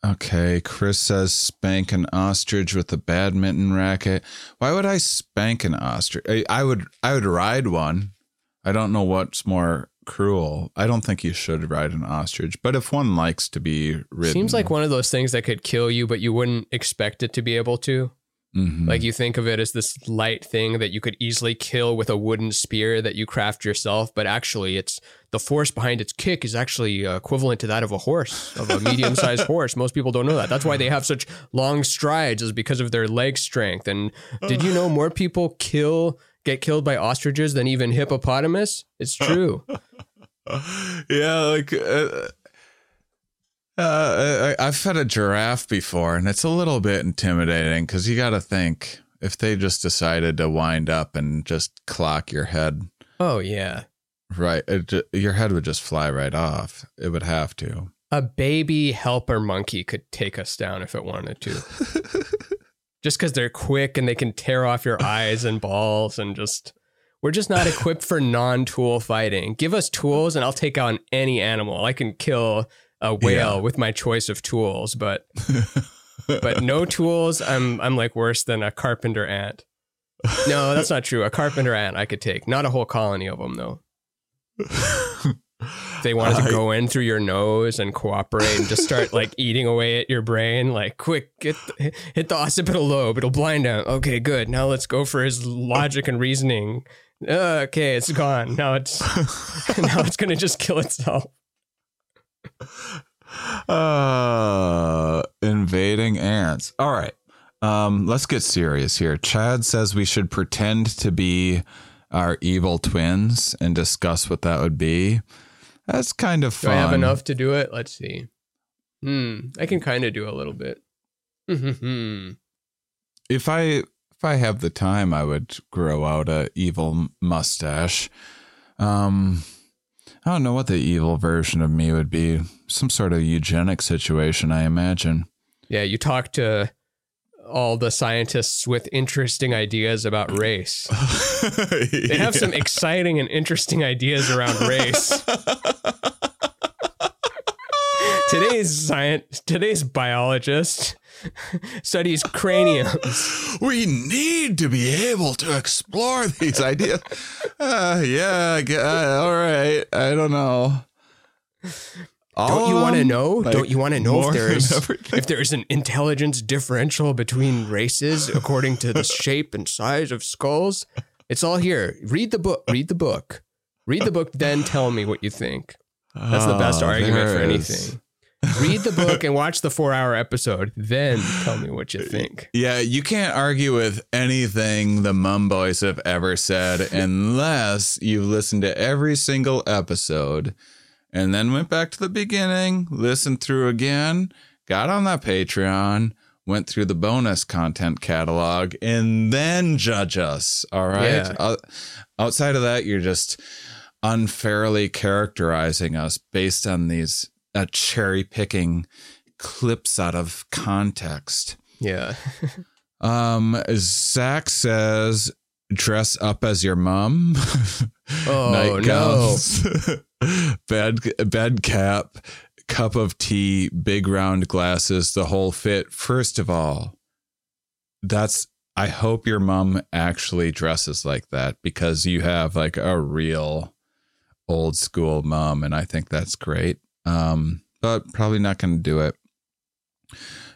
Okay, Chris says spank an ostrich with a badminton racket. Why would I spank an ostrich? I, I would. I would ride one. I don't know what's more cruel. I don't think you should ride an ostrich, but if one likes to be ridden, Seems like one of those things that could kill you, but you wouldn't expect it to be able to. Mhm. Like you think of it as this light thing that you could easily kill with a wooden spear that you craft yourself, but actually it's the force behind its kick is actually uh, equivalent to that of a horse, of a medium-sized [LAUGHS] horse. Most people don't know that. That's why they have such long strides is because of their leg strength. And did you know more people kill get killed by ostriches than even hippopotamus? It's [LAUGHS] true. yeah, like uh, uh, I, I've fed a giraffe before, and it's a little bit intimidating because you got to think if they just decided to wind up and just clock your head oh yeah. right, it, your head would just fly right off. It would have to. A baby helper monkey could take us down if it wanted to. [LAUGHS] just because they're quick and they can tear off your eyes and balls and just we're just not equipped for non-tool fighting give us tools and i'll take on any animal i can kill a whale Yeah. with my choice of tools but [LAUGHS] but no tools i'm i'm like worse than a carpenter ant no that's not true a carpenter ant i could take not a whole colony of them though If [LAUGHS] they wanted to I- go in through your nose and cooperate and just start like [LAUGHS] eating away at your brain, like quick, get the, hit the occipital lobe, it'll blind out. Okay, good. Now let's go for his logic and reasoning. Okay, it's gone. Now it's now it's gonna just kill itself. [LAUGHS] Uh, invading ants. All right. Um, let's get serious here. Chad says we should pretend to be our evil twins and discuss what that would be. That's kind of fun. Do. I have enough to do it? Let's see. Hmm, I can kind of do a little bit. [LAUGHS] If I if I have the time, I would grow out a evil mustache. Um, I don't know what the evil version of me would be. Some sort of eugenic situation, I imagine. yeah, you talk to all the scientists with interesting ideas about race. [LAUGHS] They have some exciting and interesting ideas around race. [LAUGHS] today's science, today's biologist [LAUGHS] studies craniums. [LAUGHS] we need to be able to explore these ideas. [LAUGHS] Uh, yeah, uh, all right. I don't know. All Don't you want to know? Like, Don't you want to know if there's if there's an intelligence differential between races according to the shape and size of skulls? It's all here. Read the book. Read the book. Read the book, then tell me what you think. That's the best Oh, argument for there is. anything. Read the book and watch the four hour episode, then tell me what you think. Yeah, you can't argue with anything the Mum Boys have ever said unless you've listened to every single episode and then went back to the beginning, listened through again, got on that Patreon, went through the bonus content catalog, and then judge us. All right. Yeah. O- outside of that, you're just unfairly characterizing us based on these uh, cherry picking clips out of context. Yeah. [LAUGHS] Um, Zach says, dress up as your mom. [LAUGHS] Oh, no. [LAUGHS] bed bed cap, cup of tea, big round glasses, the whole fit. First of all, that's I hope your mom actually dresses like that because you have like a real old school mom, and I think that's great. Um, but probably not going to do it.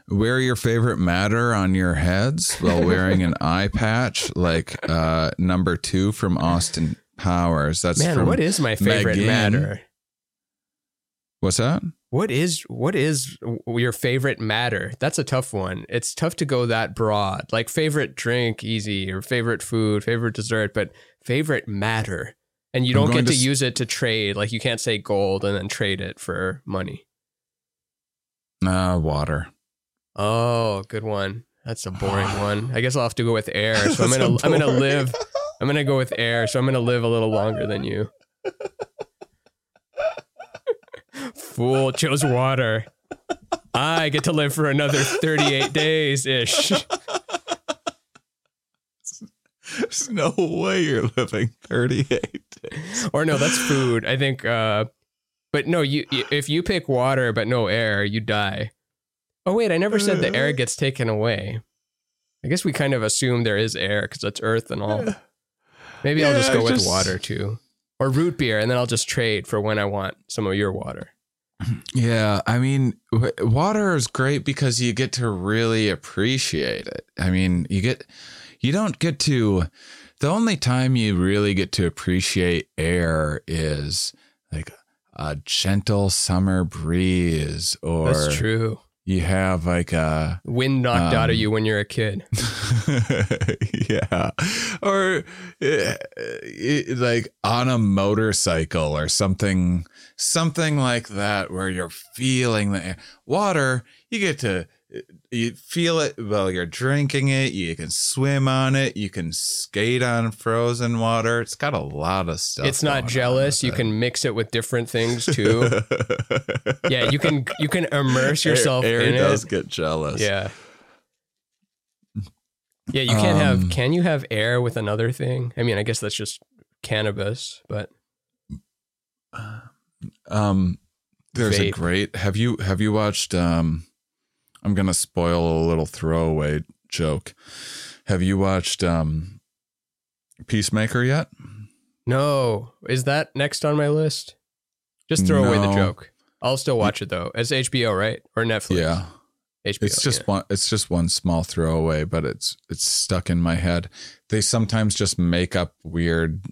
Wear your favorite matter on your heads while wearing an eye patch, like uh, number two from Austin Powers. That's Man, what is my favorite Megan. matter? what's that? What is what is your favorite matter? That's a tough one. It's tough to go that broad. Like favorite drink, easy, or favorite food, favorite dessert, but favorite matter. And you I'm don't get to to s- use it to trade. Like you can't say gold and then trade it for money. Uh, water. Oh, good one. That's a boring [SIGHS] one. I guess I'll have to go with air. [LAUGHS] So I'm gonna I'm gonna live. [LAUGHS] I'm gonna go with air. So I'm gonna live a little longer than you. Fool chose water. I get to live for another 38 days ish. [LAUGHS] There's no way you're living 38 days. Or no, that's food. I think. uh But no, you if you pick water but no air, you die. Oh wait, I never said the air gets taken away. I guess we kind of assume there is air because it's Earth and all. Maybe I'll just Yeah, go with just- water too, or root beer, and then I'll just trade for when I want some of your water. Yeah, I mean, water is great because you get to really appreciate it. I mean, you get you don't get to the only time you really get to appreciate air is like a gentle summer breeze or That's true. you have like a Wind knocked out of Um, you when you're a kid. [LAUGHS] yeah or uh, uh, like on a motorcycle or something something like that where you're feeling the air. water you get to you feel it while you're drinking it you can swim on it you can skate on frozen water it's got a lot of stuff It's not jealous. You it. can mix it with different things [LAUGHS] too. yeah, you can you can immerse yourself air, in air does it. get jealous Yeah. Yeah, you can't Um, have can you have air with another thing? I mean, I guess that's just cannabis, but Um, there's a great. Have you have you watched? Um, I'm gonna spoil a little throwaway joke. Have you watched um, Peacemaker yet? no. Is that next on my list? Just throw away the joke. I'll still watch it though. It's HBO, right? Or Netflix? Yeah, HBO. it's just yeah. one. It's just one small throwaway, but it's it's stuck in my head. They sometimes just make up weird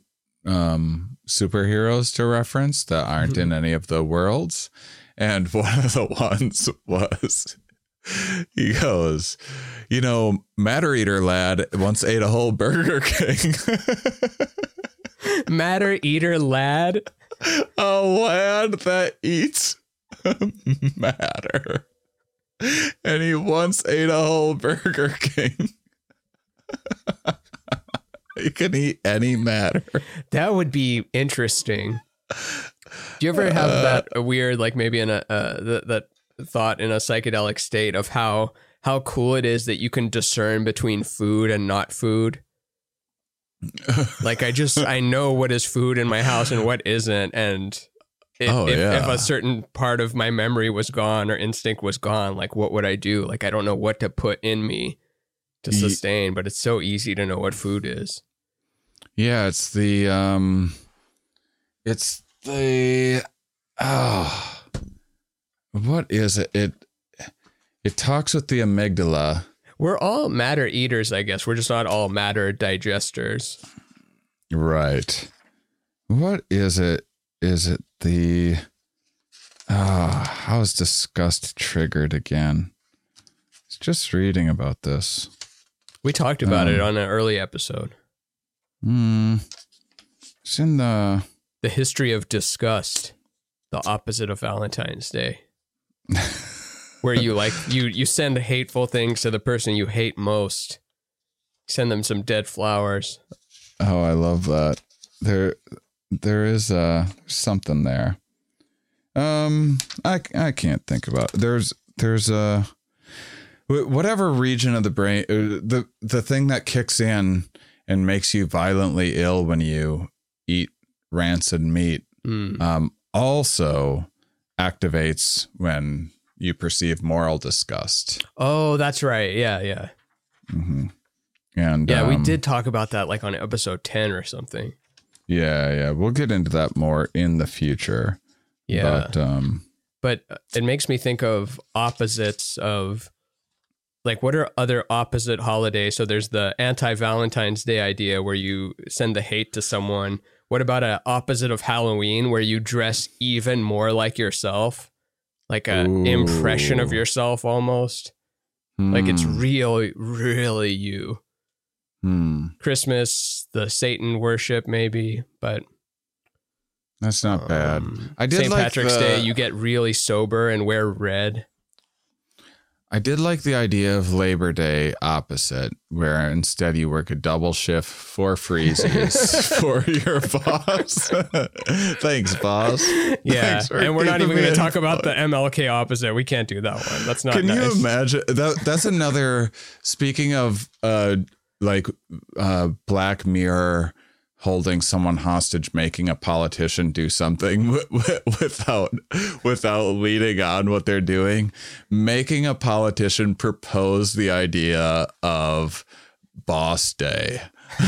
um, superheroes to reference that aren't Mm-hmm. in any of the worlds, and [LAUGHS] one of the ones was. [LAUGHS] He goes, you know, Matter Eater lad once ate a whole Burger King. [LAUGHS] Matter Eater Lad. a lad that eats [LAUGHS] matter. And he once ate a whole Burger King. he can eat any matter. That would be interesting. Do you ever have that a weird, like maybe in a uh, that thought in a psychedelic state of how how cool it is that you can discern between food and not food? [LAUGHS] like I just I know what is food in my house and what isn't, and if, Oh, if, yeah. if a certain part of my memory was gone or instinct was gone, like what would I do? Like I don't know what to put in me to sustain, but it's so easy to know what food is. Yeah, it's the um it's the oh what is it? It it talks with the amygdala. We're all matter eaters, I guess. We're just not all matter digesters. Right. What is it? Is it the ah how is disgust triggered again? It's just reading about this. We talked about it Um, on an early episode. Hmm. It's in the The history of disgust, the opposite of Valentine's Day. Where you like you you send hateful things to the person you hate most. Send them some dead flowers. Oh, I love that. There, there is uh something there. Um, I I can't think about. It. There's there's a whatever region of the brain uh, the the thing that kicks in and makes you violently ill when you eat rancid meat Mm. um also activates when you perceive moral disgust. Oh, that's right. Yeah, yeah. hmm And Yeah, we um, did talk about that like on episode 10 or something. Yeah, yeah. We'll get into that more in the future. Yeah. But um but it makes me think of opposites of like what are other opposite holidays so there's the anti-valentine's day idea where you send the hate to someone what about a opposite of halloween where you dress even more like yourself? Like a Ooh. impression of yourself almost? Like it's hmm, real really you. Hmm, christmas the satan worship maybe but that's not bad. um, I did st like patrick's the- day you get really sober and wear red I did like the idea of Labor Day opposite, where instead you work a double shift for freezies [LAUGHS] for your boss. [LAUGHS] Thanks, boss. Yeah, Thanks and we're not even going to talk about the MLK opposite. We can't do that one. That's not. Can you nice. imagine that? That's another. Speaking of, uh, like, uh, Black Mirror holding someone hostage, making a politician do something [LAUGHS] without without leading on what they're doing, making a politician propose the idea of boss day. [LAUGHS]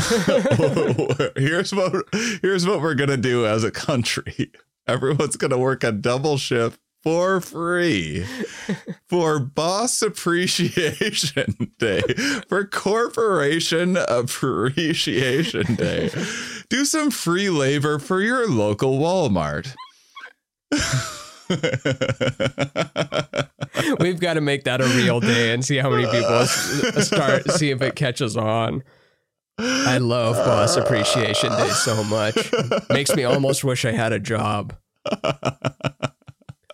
here's what here's what we're gonna do as a country. [LAUGHS] Everyone's gonna work a double shift for free for Boss Appreciation [LAUGHS] Day, for Corporation Appreciation Day. Do some free labor for your local Walmart. [LAUGHS] We've got to make that a real day and see how many people [LAUGHS] start, see if it catches on. I love Boss Appreciation Day so much. Makes me almost wish I had a job.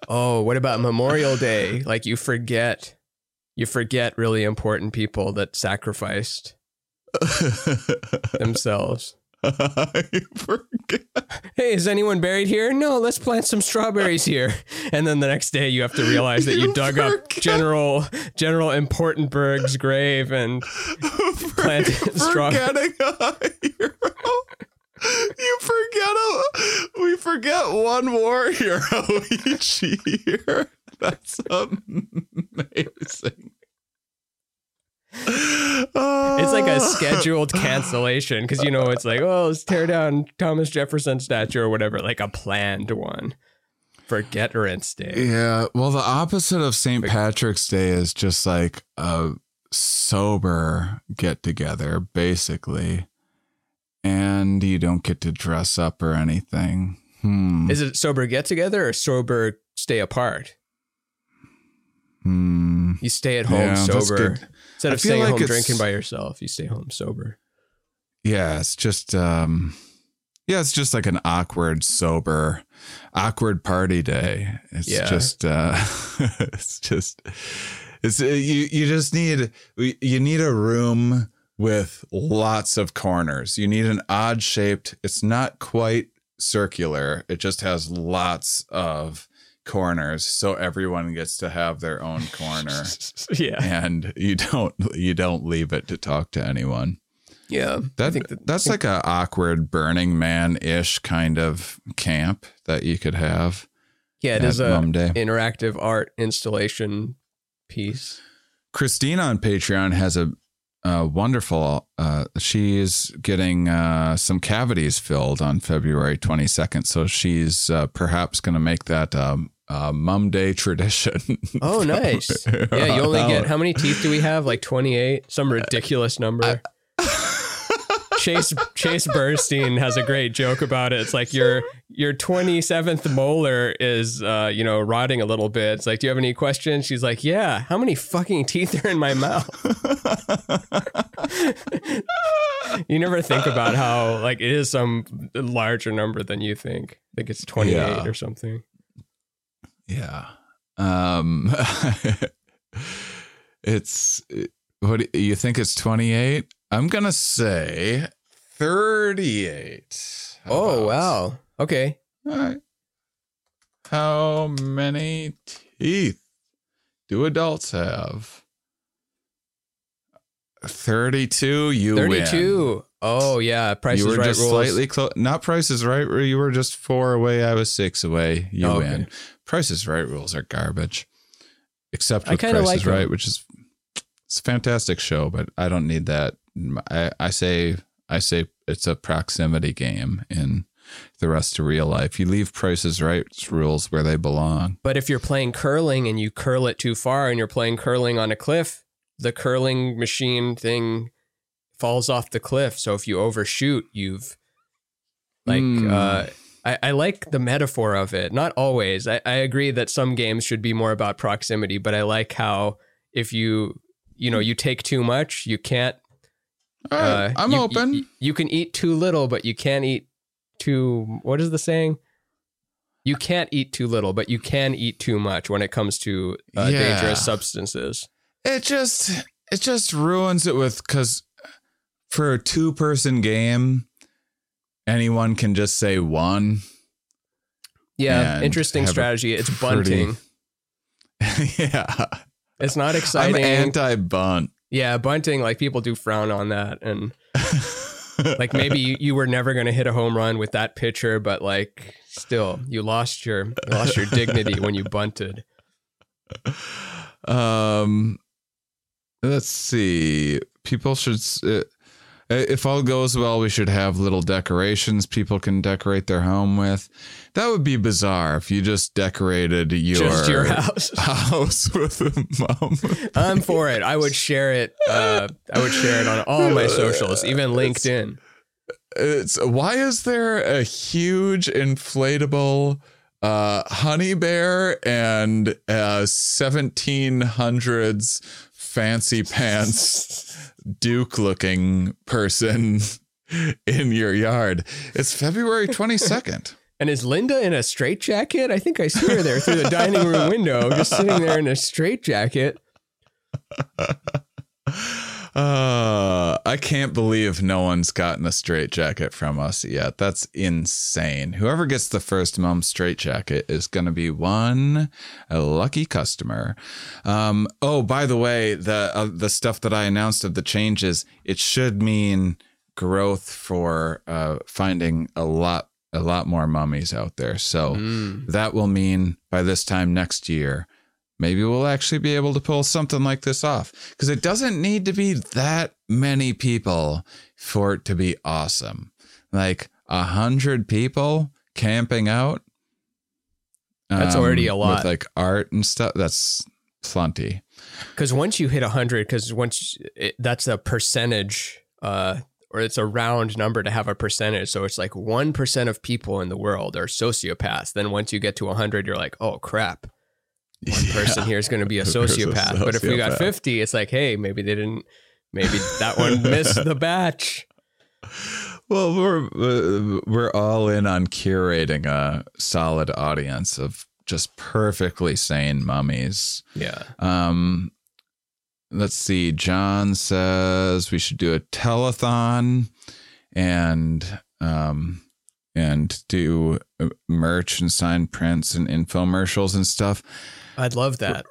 Oh, what about Memorial Day? Like you forget, you forget really important people that sacrificed [LAUGHS] themselves. forget. Hey, is anyone buried here? No, let's plant some strawberries here. And then the next day you have to realize that you, You dug up. General General Importantberg's grave and [LAUGHS] planted strawberries. Forgetting a hero. You forget a, we forget one war hero [LAUGHS] each year. That's amazing. It's like a ah. scheduled cancellation because you know it's like, oh, let's tear down Thomas Jefferson statue or whatever, like a planned one for Veterans Day. Yeah, well, the opposite of St. Patrick's Day is just like a sober get together, basically, and you don't get to dress up or anything. Hmm. Is it sober get together or sober stay apart? hmm. You stay at home Yeah, sober instead of staying like home drinking by yourself. You stay home sober. Yeah, it's just um yeah, it's just like an awkward sober awkward party day. It's Yeah. just uh [LAUGHS] it's just it's uh, you you just need you need a room with lots of corners. You need an odd shaped. It's not quite circular. It just has lots of corners so everyone gets to have their own corner [LAUGHS] yeah, and you don't you don't leave it to talk to anyone. yeah. That, think that- that's like a awkward Burning Man ish kind of camp that you could have. Yeah, it is a Mum Day. interactive art installation piece. Christine on Patreon has a, a wonderful. Uh, she's getting uh, some cavities filled on February twenty second, so she's uh, perhaps going to make that um, uh, Mum Day [LAUGHS] tradition. Oh, nice. [LAUGHS] Yeah, you only get how many teeth do we have? Like twenty eight, some ridiculous number. Chase Chase Bernstein has a great joke about it. It's like your your twenty seventh molar is uh, you know rotting a little bit. It's like, do you have any questions? She's like, yeah. How many fucking teeth are in my mouth? [LAUGHS] you never think about how like it is some larger number than you think. I think it's twenty eight Yeah. or something. Yeah. Um [LAUGHS] it's what you think it's 28? I'm going to say 38. How Oh about- wow. Okay. All right. How many teeth do adults have? 32 you win. 32. Oh yeah, Price you is were Right just rules. slightly close. Not Price is Right. where You were just four away. I was six away. You Oh, okay. win. Price is Right rules are garbage. Except with Price like is 'em. Right, which is it's a fantastic show, but I don't need that. I, I say I say it's a proximity game in the rest of real life. You leave Price's Right rules where they belong. But if you're playing curling and you curl it too far and you're playing curling on a cliff, the curling machine thing falls off the cliff. So if you overshoot, you've like Hmm. uh I, I like the metaphor of it. Not always. I, I agree that some games should be more about proximity, but I like how if you you know you take too much, you can't right, Uh, I'm you- open. You, you can eat too little, but you can't eat too. What is the saying? You can't eat too little, but you can eat too much when it comes to uh, Yeah. dangerous substances. it just it just ruins it with because for a two person game anyone can just say one Yeah, interesting strategy. It's pretty- bunting. [LAUGHS] yeah It's not exciting. i'm exciting. anti-bunt yeah, bunting. Like people do frown on that, and [LAUGHS] like maybe you, you were never going to hit a home run with that pitcher, but like still, you lost your you lost your dignity when you bunted. [LAUGHS] um let's see people should uh, If all goes well, we should have little decorations people can decorate their home with. That would be bizarre if you just decorated your, Just your [LAUGHS] house. house with a mum. I'm for it. I would share it. Uh, I would share it on all my socials, even LinkedIn. It's why is there a huge inflatable uh, honey bear and a 1700s fancy pants Duke looking person [LAUGHS] in your yard? It's February 22nd. And is Linda in a straitjacket? I think I see her there through the dining room window, just sitting there in a straitjacket. [LAUGHS] Uh, I can't believe no one's gotten a straight jacket from us yet. That's insane. Whoever gets the first mum straight jacket is going to be one lucky customer. Um, oh, by the way, the uh, the stuff that I announced of the changes, it should mean growth for uh, finding a lot a lot more mummies out there. So Mm. that will mean by this time next year, maybe we'll actually be able to pull something like this off. Because it doesn't need to be that many people for it to be awesome. Like a hundred people camping out. That's already a lot. With like art and stuff. That's plenty. Because once you hit a 100, because once it, that's a percentage, uh, or it's a round number to have a percentage. So it's like 1% of people in the world are sociopaths. Then once you get to 100, you're like, oh crap, one [LAUGHS] person here is going to be a [LAUGHS] Who's a sociopath. But if we got 50, it's like, hey, maybe they didn't, maybe that one missed the batch. [LAUGHS] Well, we're uh, we're all in on curating a solid audience of just perfectly sane mummies. Yeah. Um, let's see. John says we should do a telethon and um and do uh, merch and sign prints and infomercials and stuff. I'd love that.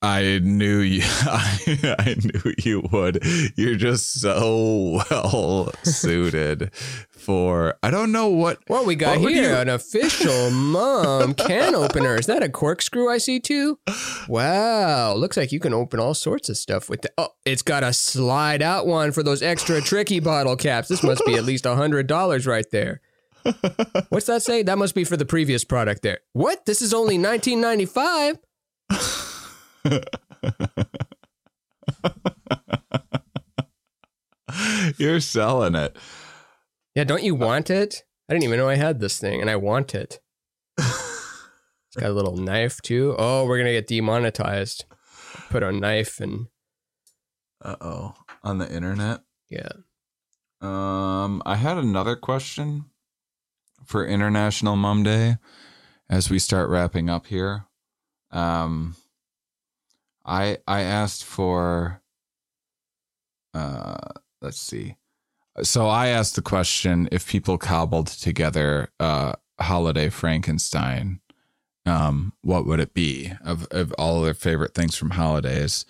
I knew you. I, [LAUGHS] I knew you would. You're just so well suited for. I don't know what. What we got What here you- an official mum can [LAUGHS] opener. Is that a corkscrew I see too? Wow, looks like you can open all sorts of stuff with it. Oh, it's got a slide out one for those extra tricky bottle caps. This must be at least a hundred dollars right there. [LAUGHS] What's that say? That must be for the previous product there. What? This is only nineteen ninety five. [LAUGHS] You're selling it. Yeah, don't you want it? I didn't even know I had this thing, and I want it. It's got a little knife too. Oh, we're gonna get demonetized. Put a knife and Uh oh. On the internet. yeah. Um, I had another question for International Mum Day as we start wrapping up here. Um, I I asked for. Uh, let's see. So I asked the question if people cobbled together uh holiday Frankenstein, um, what would it be of of all their favorite things from holidays?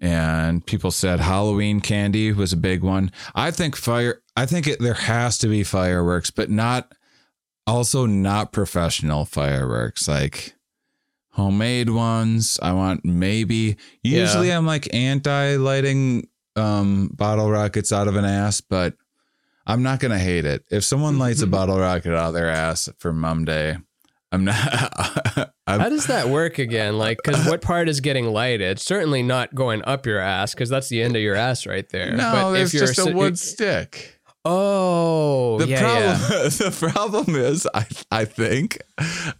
and people said Halloween candy was a big one. I think fire. I think it, there has to be fireworks, but not also not professional fireworks like homemade ones. I want maybe. Usually, I'm like anti lighting um, bottle rockets out of an ass, but I'm not gonna hate it. If someone lights a [LAUGHS] bottle rocket out of their ass for Mum Day, I'm not. [LAUGHS] I'm, How does that work again? Like, because what [LAUGHS] part is getting lighted? Certainly not going up your ass, because that's the end of your ass right there. no, But it's just a wood stick. Oh, The yeah, problem, yeah. [LAUGHS] the problem is, I I think,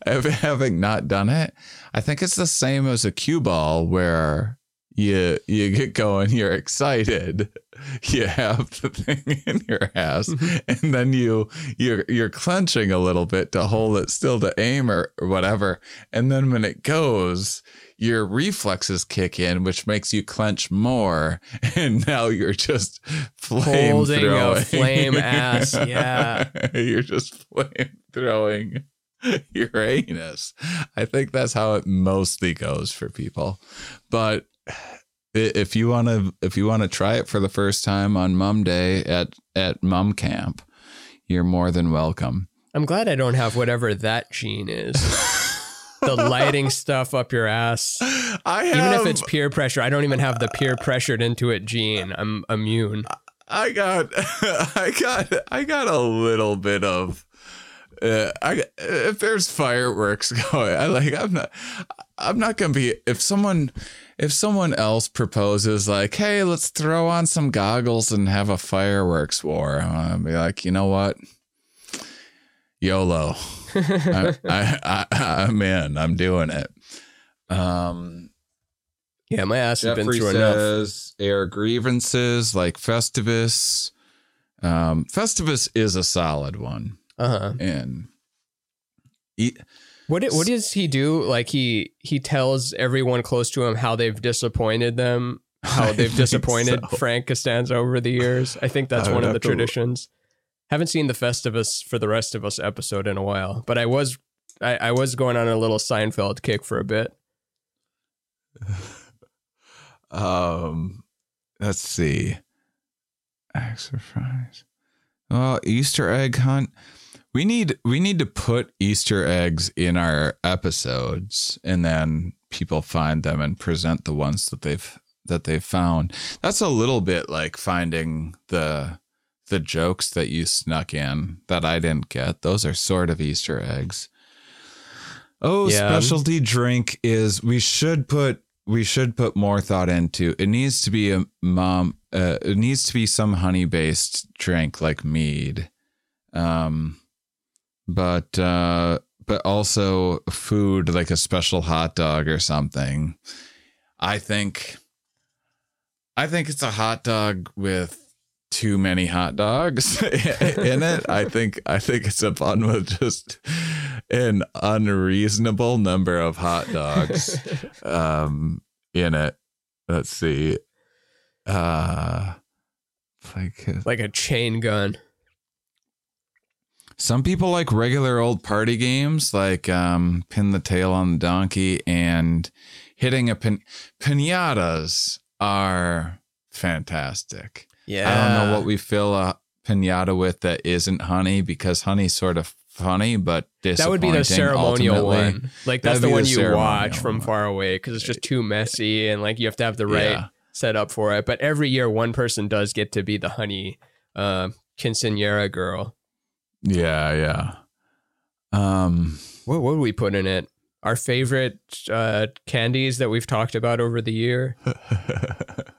having not done it, I think it's the same as a cue ball where you you get going, you're excited, you have the thing [LAUGHS] in your ass, Mm-hmm. and then you you're you're clenching a little bit to hold it still to aim or, or whatever, and then when it goes. Your reflexes kick in, which makes you clench more, [LAUGHS] and now you're just flame Holding a throwing. flame [LAUGHS] ass, yeah. [LAUGHS] You're just flame throwing your anus. I think that's how it mostly goes for people. But if you want to if you want to try it for the first time on Mum Day at at Mum Camp, you're more than welcome. I'm glad I don't have whatever that gene is. The lighting stuff up your ass. I Even if it's peer pressure, I don't even have the peer pressured into it gene. I'm immune. I got, [LAUGHS] I got, I got a little bit of. Uh, I if there's fireworks [LAUGHS] going, I like. I'm not. I'm not gonna be. If someone, if someone else proposes like, hey, let's throw on some goggles and have a fireworks war, I'm gonna be like, you know what? YOLO. [LAUGHS] I, I, I, I'm in. I'm doing it. Um, Yeah, my ass has been Jeffrey through enough. air grievances like Festivus. Um, Festivus is a solid one, Uh huh. and e- What it- what does he do? Like he he tells everyone close to him how they've disappointed them, how [LAUGHS] they've disappointed so. Frank Costanza over the years. I think that's I one of the have to- traditions. Haven't seen the Festivus for the rest of us episode in a while, but I was I, I was going on a little Seinfeld kick for a bit. [LAUGHS] um, let's see, exercise. Well, Easter egg hunt. We need we need to put Easter eggs in our episodes, and then people find them and present the ones that they've that they've found. That's a little bit like finding the the jokes that you snuck in that I didn't get. Those are sort of Easter eggs. Oh, Yeah. specialty drink is we should put we should put more thought into. It needs to be a mom. Uh, it needs to be some honey based drink like mead, um, but uh, but also food like a special hot dog or something. I think. I think it's a hot dog with too many hot dogs [LAUGHS] in it. I think I think it's a bun with just an unreasonable number of hot dogs um in it. Let's see. Uh like uh, Like a chain gun. some people like regular old party games like um pin the tail on the donkey and hitting a pin pinatas are fantastic. Yeah. I don't know what we fill a pinata with that isn't honey because honey's sort of funny, but that would be the ceremonial ultimately. one. Like that's That'd the one the you watch from one. far away because it's just too messy and like you have to have the right Yeah. setup for it. But every year, one person does get to be the honey uh, quinceanera girl. Yeah, yeah. Um, What would we put in it? Our favorite uh, candies that we've talked about over the year. [LAUGHS]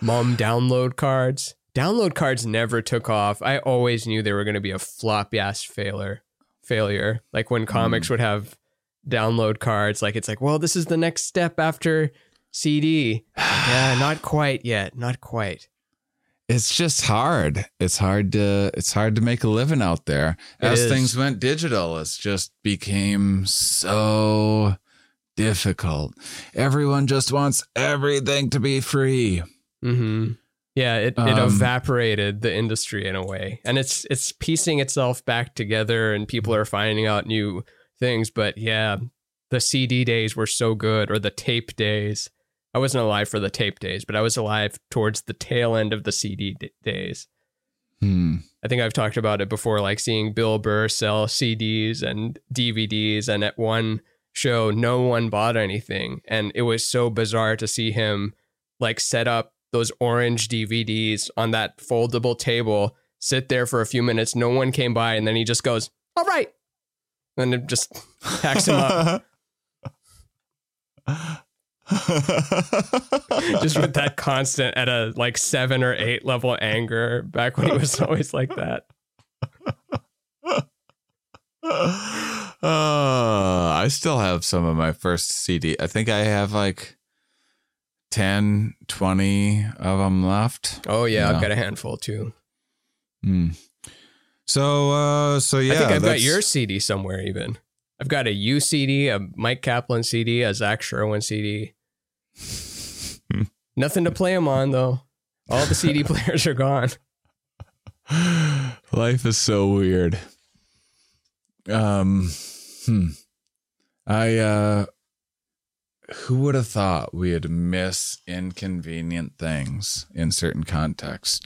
Mum download cards. Download cards never took off. I always knew they were going to be a floppy ass failure. Failure. Like when comics hmm. would have download cards, like it's like, well, this is the next step after CD. [SIGHS] yeah, not quite yet. Not quite. it's just hard. It's hard to it's hard to make a living out there. It As is. things went digital, it's just became so difficult. Everyone just wants everything to be free. Hmm Yeah, it, it Um, evaporated the industry in a way, and it's it's piecing itself back together, and people are finding out new things. But yeah, the CD days were so good, or the tape days. I wasn't alive for the tape days, but I was alive towards the tail end of the CD d- days. Hmm. I think I've talked about it before, like seeing Bill Burr sell CDs and DVDs, and at one show, no one bought anything, and it was so bizarre to see him like set up those orange DVDs on that foldable table, sit there for a few minutes, no one came by, and then he just goes, "All right," and it just [LAUGHS] packs him up, [LAUGHS] just with that constant at a like seven or eight level anger. Back when he was [LAUGHS] always like that. uh, I still have some of my first CD. I think I have like 10, 20 of them left. Oh yeah. I've got a handful too. Hmm. So, uh, so yeah, I think I've got your CD somewhere even. I've got a U CD, a Mike Kaplan CD, a Zach Sherwin CD. [LAUGHS] Nothing to play them on though. All the CD [LAUGHS] players are gone. Life is so weird. Um, hmm. I, uh, who would have thought we'd miss inconvenient things in certain contexts?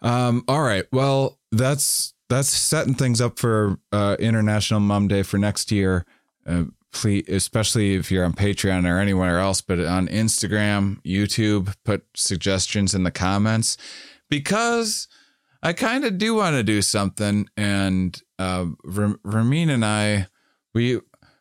Um, all right. Well, that's, that's setting things up for, uh, International Mum Day for next year. Uh, please, especially if you're on Patreon or anywhere else, but on Instagram, YouTube, put suggestions in the comments because I kind of do want to do something. And uh, Ram- Ramin and I, we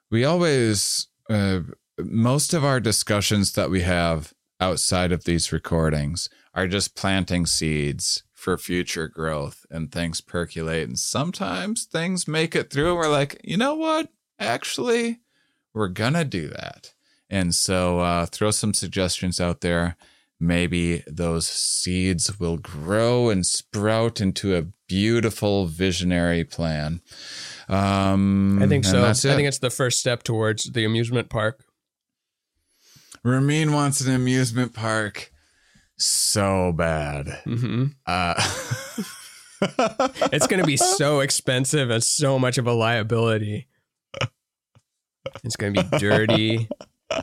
we always uh, most of our discussions that we have outside of these recordings are just planting seeds for future growth and things percolate. And sometimes things make it through and we're like you know what? Actually we're gonna do that. And so uh, throw some suggestions out there. Maybe those seeds will grow and sprout into a beautiful visionary plan. Um, I think so. I think it's the first step towards the amusement park. Ramin wants an amusement park so bad. hmm Uh, [LAUGHS] It's going to be so expensive and so much of a liability. It's going to be dirty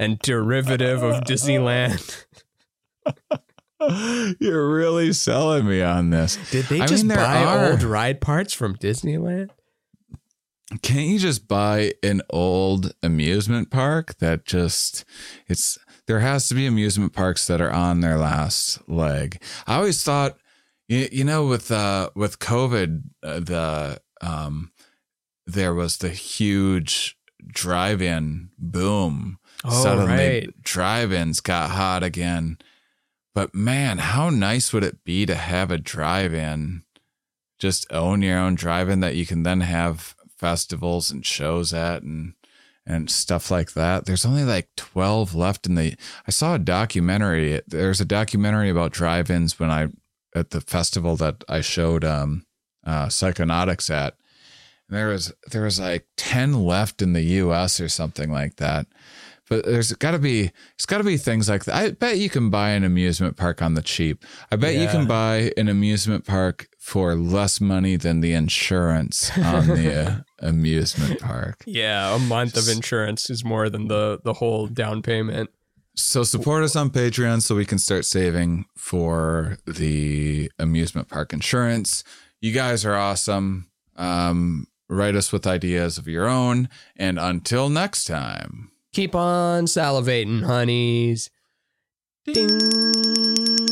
and derivative of Disneyland. [LAUGHS] You're really selling me on this. Did they I just mean, buy are- old ride parts from Disneyland? Can't you just buy an old amusement park that just it's there has to be amusement parks that are on their last leg. I always thought you, you know with uh with COVID uh, the um there was the huge drive-in boom. Oh, Suddenly right. drive-ins got hot again. But man, how nice would it be to have a drive-in? Just own your own drive-in that you can then have festivals and shows at and and stuff like that. There's only like 12 left in the I saw a documentary. There's a documentary about drive-ins when I at the festival that I showed um uh Psychonautics at. And there was there was like 10 left in the US or something like that. But there's got to be it's got to be things like that. I bet you can buy an amusement park on the cheap. I bet you can buy an amusement park for less money than the insurance on the uh, [LAUGHS] amusement park. Yeah, a month of insurance is more than the the whole down payment. So support us on Patreon so we can start saving for the amusement park insurance. You guys are awesome. Um, write us with ideas of your own. And until next time. Keep on salivating, honeys. Ding.